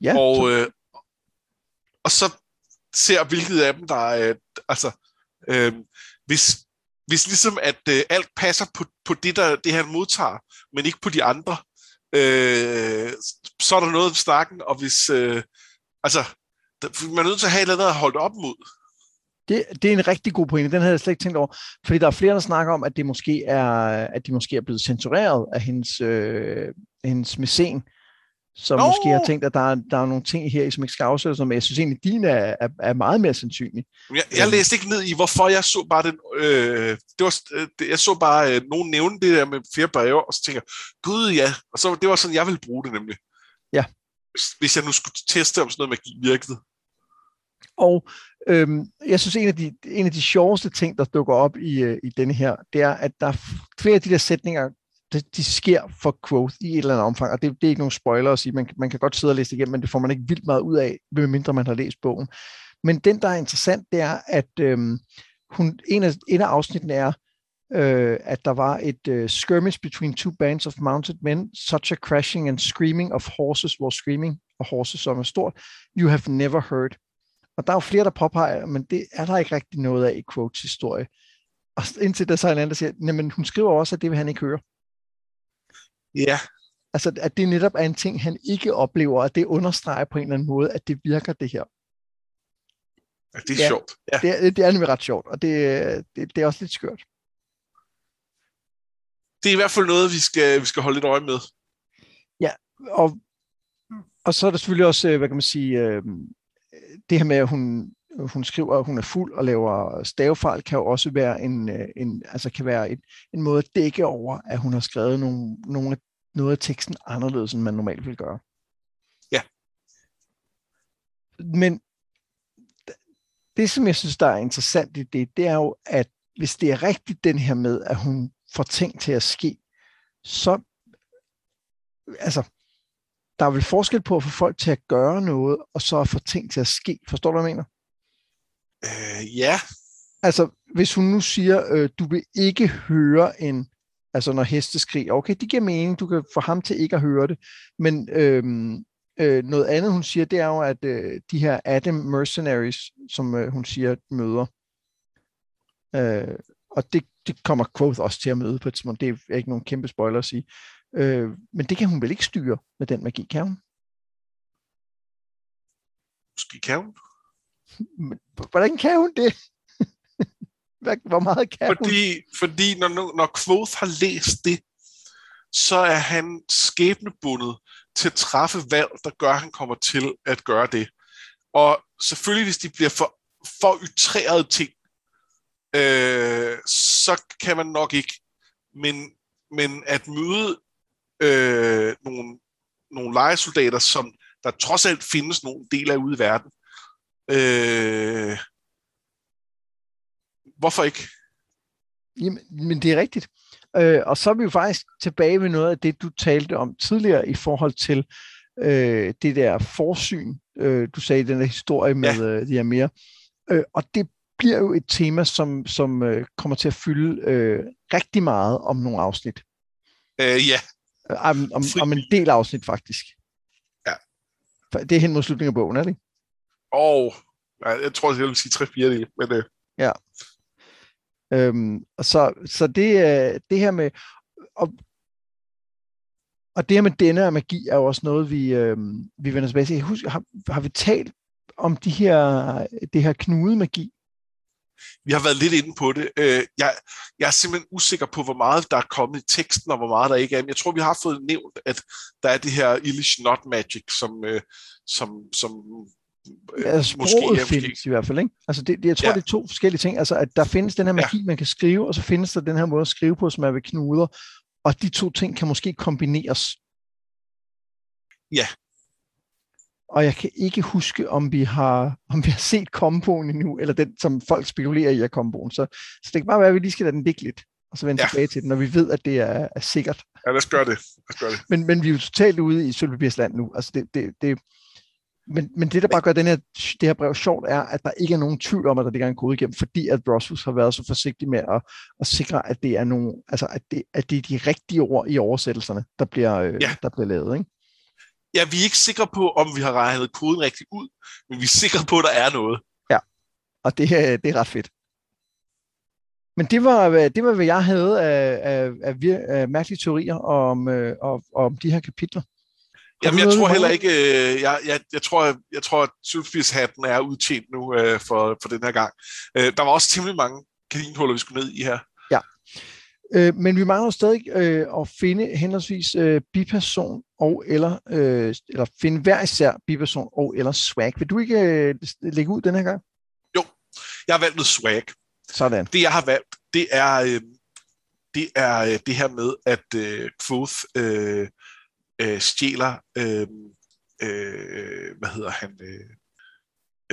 Ja, og, så... øh, og så ser, hvilket af dem, der er, altså, øh, hvis, hvis ligesom, at øh, alt passer på, på det, der, det, han modtager, men ikke på de andre, øh, så er der noget om snakken, og hvis, øh, altså, man er nødt til at have et eller andet at holde op mod. Det, det er en rigtig god pointe. Den havde jeg slet ikke tænkt over. Fordi der er flere, der snakker om, at det måske er, at de måske er blevet censureret af hendes, øh, hendes mæcen, som Nå! måske har tænkt, at der er, der er nogle ting her, som ikke skal afsættes, men jeg synes egentlig, at din er, er, er meget mere sandsynlig. Jeg, jeg øhm. læste ikke ned i, hvorfor jeg så bare den, øh, det var, det, jeg så bare øh, nogen nævne det der med flere breve, og så tænker gud ja, og så det var sådan, jeg ville bruge det nemlig. Ja. Hvis, hvis jeg nu skulle teste, om sådan noget magi virkede. Og øhm, jeg synes, en af, de, en af de sjoveste ting, der dukker op i, øh, i denne her, det er, at der er flere af de der sætninger, de, de sker for quote i et eller andet omfang, og det, det er ikke nogen spoiler at sige, man, man kan godt sidde og læse det igennem, men det får man ikke vildt meget ud af, medmindre man har læst bogen. Men den, der er interessant, det er, at øhm, hun, en, af, en af afsnittene er, øh, at der var et øh, skirmish between two bands of mounted men, such a crashing and screaming of horses, hvor screaming og horses som er stort, you have never heard. Og der er jo flere, der påpeger, men det er der ikke rigtig noget af i Quotes historie. Og indtil der så er en anden, der siger, men hun skriver også, at det vil han ikke høre. Ja. Altså, at det netop er en ting, han ikke oplever, og det understreger på en eller anden måde, at det virker det her. Ja, det er ja, sjovt. Ja. Det, er, det er nemlig ret sjovt, og det, det, det er også lidt skørt. Det er i hvert fald noget, vi skal, vi skal holde lidt øje med. Ja, og, og så er der selvfølgelig også, øh, hvad kan man sige, øh, det her med, at hun, hun skriver, at hun er fuld og laver stavefejl, kan jo også være en, øh, en, altså kan være en, en måde at dække over, at hun har skrevet nogle, nogle af, noget af teksten anderledes, end man normalt vil gøre. Ja. Men det, som jeg synes, der er interessant i det, det er jo, at hvis det er rigtigt den her med, at hun får ting til at ske, så altså, der er vel forskel på at få folk til at gøre noget, og så at få ting til at ske. Forstår du, hvad jeg mener? Øh, ja. Altså, hvis hun nu siger, øh, du vil ikke høre en, altså når heste skriger, okay, det giver mening, du kan få ham til ikke at høre det, men øh, øh, noget andet, hun siger, det er jo, at øh, de her Adam Mercenaries, som øh, hun siger, møder, øh, og det, det kommer Quoth også til at møde på et tidspunkt, det er ikke nogen kæmpe spoiler at sige, øh, men det kan hun vel ikke styre med den magi, kan hun? Måske kan hun. Hvordan kan hun det? Hvor meget kan fordi, hun? Fordi når, når Quoth har læst det, så er han skæbnebundet til at træffe valg, der gør, at han kommer til at gøre det. Og selvfølgelig, hvis de bliver for, for ytrerede ting, øh, så kan man nok ikke. Men, men at møde øh, nogle, nogle legesoldater, som der trods alt findes nogle dele af ude i verden, Øh, hvorfor ikke? Jamen, men det er rigtigt. Øh, og så er vi jo faktisk tilbage ved noget af det, du talte om tidligere i forhold til øh, det der forsyn, øh, du sagde den der historie med ja. øh, de her mere. Øh, og det bliver jo et tema, som, som øh, kommer til at fylde øh, rigtig meget om nogle afsnit. Øh, ja. Om, om, om en del afsnit, faktisk. Ja. Det er hen mod slutningen af bogen, er det ikke? Og jeg tror, jeg vil sige tre fjerdedele, men øh. Ja. Øhm, så, så det, øh, det her med og, og det her med denne magi er jo også noget, vi, øh, vi vender tilbage til. Husk, har, har vi talt om de her, det her knude-magi? Vi har været lidt inde på det. Øh, jeg, jeg er simpelthen usikker på, hvor meget der er kommet i teksten, og hvor meget der ikke er. Men jeg tror, vi har fået nævnt, at der er det her Illish Not Magic, som, øh, som, som Altså, måske, sproget ja, måske. findes i hvert fald, ikke? Altså, det, det, jeg tror, ja. det er to forskellige ting. Altså, at der findes den her magi, ja. man kan skrive, og så findes der den her måde at skrive på, som er ved knuder, og de to ting kan måske kombineres. Ja. Og jeg kan ikke huske, om vi har, om vi har set komboen endnu, eller den, som folk spekulerer i at komboen. Så, så det kan bare være, at vi lige skal lade den ligge lidt, og så vende ja. tilbage til den, når vi ved, at det er, er sikkert. Ja, lad os gøre det. Lad os gøre det. Men, men vi er jo totalt ude i Sølvebirsland nu. Altså det, det, det, men, men det, der bare gør den her, det her brev sjovt, er, at der ikke er nogen tvivl om, at der ligger en kode igennem, fordi at Brosfus har været så forsigtig med at, at sikre, at det er nogle, altså at det, at det er de rigtige ord i oversættelserne, der bliver, øh, ja. der bliver lavet. Ikke? Ja, vi er ikke sikre på, om vi har regnet koden rigtigt ud, men vi er sikre på, at der er noget. Ja, og det, det er ret fedt. Men det var, det var, hvad jeg havde af, af, af, af mærkelige teorier om, øh, om, om de her kapitler. Jamen, jeg tror heller ikke, øh, jeg, jeg, jeg, tror, jeg, tror, at Sylfis-hatten er udtjent nu øh, for, for den her gang. Øh, der var også temmelig mange kaninhuller, vi skulle ned i her. Øh, men vi mangler stadig øh, at finde henholdsvis øh, biperson og eller, øh, eller finde hver især biperson og eller swag. Vil du ikke øh, lægge ud den her gang? Jo, jeg har valgt med swag. Sådan. Det, jeg har valgt, det er, øh, det, er øh, det her med, at øh, Quoth øh, øh, stjæler, øh, øh, hvad hedder han, øh,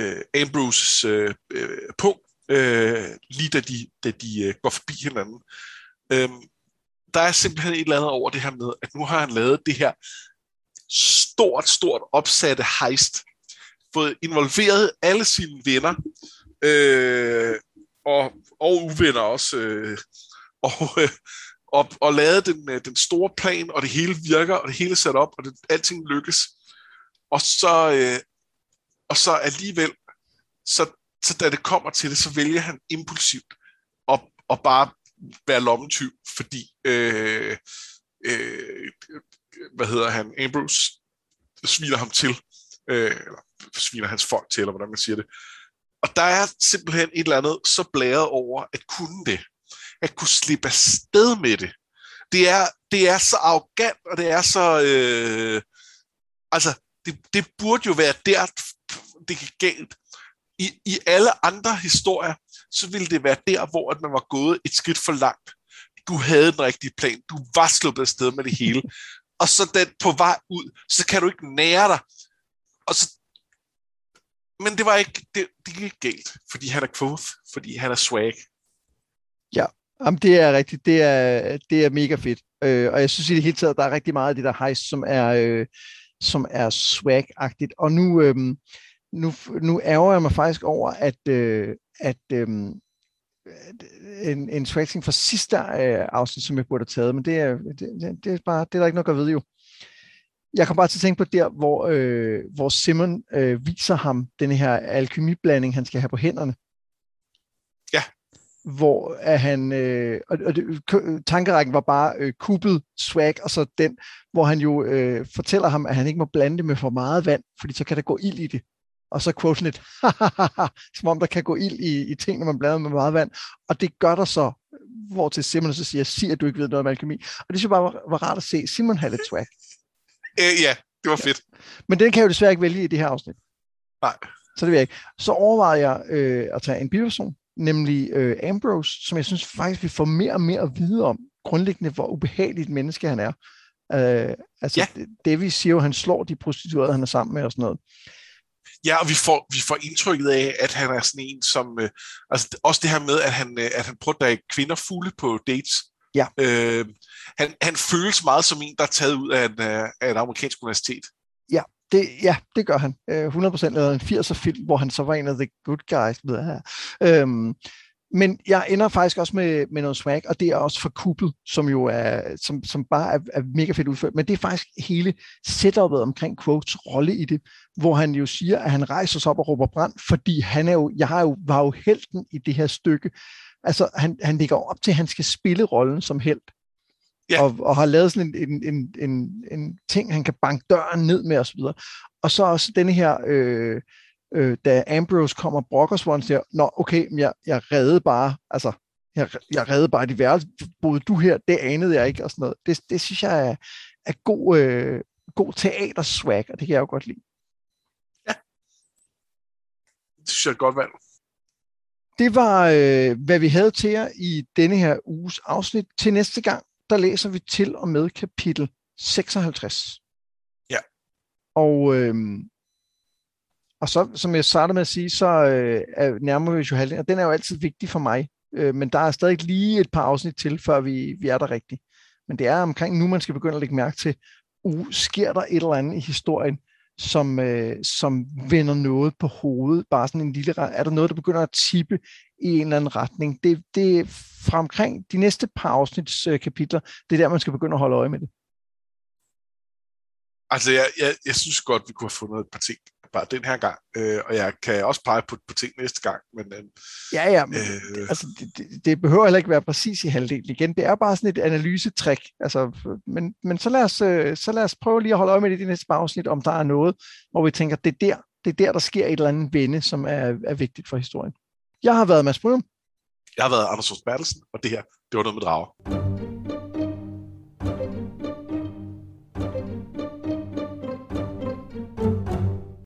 øh, Ambroses øh, øh, punkt, øh, lige da de, da de øh, går forbi hinanden. Øh, der er simpelthen et eller andet over det her med, at nu har han lavet det her stort, stort opsatte heist, fået involveret alle sine venner, øh, og, og uvenner også, øh, og, øh, og, og lavet den, øh, den store plan, og det hele virker, og det hele er sat op, og det, alting lykkes. Og så, øh, og så alligevel, så, så da det kommer til det, så vælger han impulsivt at, at bare være lommetyv, fordi øh, øh, hvad hedder han, Ambrose sviner ham til, øh, eller sviner hans folk til, eller hvordan man siger det. Og der er simpelthen et eller andet så blæret over at kunne det at kunne slippe afsted med det. Det er, det er så arrogant, og det er så... Øh, altså, det, det burde jo være der, det gik galt. I, I alle andre historier, så ville det være der, hvor at man var gået et skridt for langt. Du havde den rigtige plan. Du var sluppet afsted med det hele. Og så den på vej ud, så kan du ikke nære dig. Og så, men det var ikke, det, det gik galt, fordi han er quoth, fordi han er swag. Ja, Jamen, det er rigtigt. Det er, det er mega fedt. Øh, og jeg synes i det hele taget, der er rigtig meget af det der heist, som er, øh, som er swag-agtigt. Og nu, øh, nu, nu ærger jeg mig faktisk over, at, øh, at øh, en, en swag fra sidste øh, afsnit, som jeg burde have taget, men det er, det, det, er bare, det er der ikke noget at ved jo. Jeg kom bare til at tænke på der, hvor, øh, hvor Simon øh, viser ham den her alkemiblanding, han skal have på hænderne hvor er han, øh, og, og det, tankerækken var bare øh, kuppet swag, og så den, hvor han jo øh, fortæller ham, at han ikke må blande det med for meget vand, fordi så kan der gå ild i det. Og så quote lidt, som om der kan gå ild i, i ting, når man blander med meget vand. Og det gør der så, hvor til Simon så siger, sig at du ikke ved noget om alkemi. Og det synes jeg bare var, var rart at se. Simon havde lidt swag. Øh, ja, det var fedt. Ja. Men den kan jeg jo desværre ikke vælge i det her afsnit. Nej. Så det vil jeg ikke. Så overvejede jeg øh, at tage en biperson, nemlig øh, Ambrose, som jeg synes faktisk, vi får mere og mere at vide om, grundlæggende, hvor ubehageligt menneske han er. Øh, altså, ja. det, det vi siger jo, han slår de prostituerede, han er sammen med og sådan noget. Ja, og vi får, vi får indtrykket af, at han er sådan en, som... Øh, altså også det her med, at han, øh, at han prøver at kvinder fulde på dates. Ja. Øh, han, han føles meget som en, der er taget ud af, en, øh, af et amerikansk universitet. Ja, det, ja, det gør han. 100% øh, lavede en 80'er film, hvor han så var en af the good guys. Med her. Øhm, men jeg ender faktisk også med, med noget swag, og det er også for kuppet, som jo er, som, som bare er, er mega fedt udført. Men det er faktisk hele setupet omkring Quotes rolle i det, hvor han jo siger, at han rejser sig op og råber brand, fordi han er jo, jeg har jo, var jo helten i det her stykke. Altså, han, han ligger op til, at han skal spille rollen som held ja. og, og har lavet sådan en, en, en, en, en ting, han kan banke døren ned med osv. Og så også denne her, øh, øh, da Ambrose kommer og brokker Swan, siger, nå okay, jeg, jeg redde bare, altså, jeg, jeg redde bare de værelse, boede du her, det anede jeg ikke, og sådan noget. Det, det synes jeg er, er god, øh, god teaterswag, og det kan jeg jo godt lide. Ja. det synes jeg er et godt valg. Det var, øh, hvad vi havde til jer i denne her uges afsnit. Til næste gang, der læser vi til og med kapitel 56. Ja. Og, øh, og så, som jeg startede med at sige, så øh, er nærmer vi jo halvdelen, og den er jo altid vigtig for mig. Øh, men der er stadig lige et par afsnit til, før vi, vi er der rigtigt. Men det er omkring nu, man skal begynde at lægge mærke til, uh, sker der et eller andet i historien, som, øh, som vender noget på hovedet, bare sådan en lille, er der noget, der begynder at tippe i en eller anden retning. Det, det er fra omkring de næste par afsnits øh, kapitler, det er der, man skal begynde at holde øje med det. Altså, jeg, jeg, jeg synes godt, vi kunne have fundet et par ting bare den her gang, øh, og jeg kan også pege på, på ting næste gang. Men, øh, ja, ja, men øh, altså, det, det behøver heller ikke være præcis i halvdelen igen. Det er bare sådan et analysetrik. Altså, men, men så, lad os, øh, så lad os prøve lige at holde øje med det i det næste afsnit, om der er noget, hvor vi tænker, det er der, det er der, der sker et eller andet vende, som er, er vigtigt for historien. Jeg har været Mads Brynum. Jeg har været Anders Bertelsen, og det her, det var noget med drager.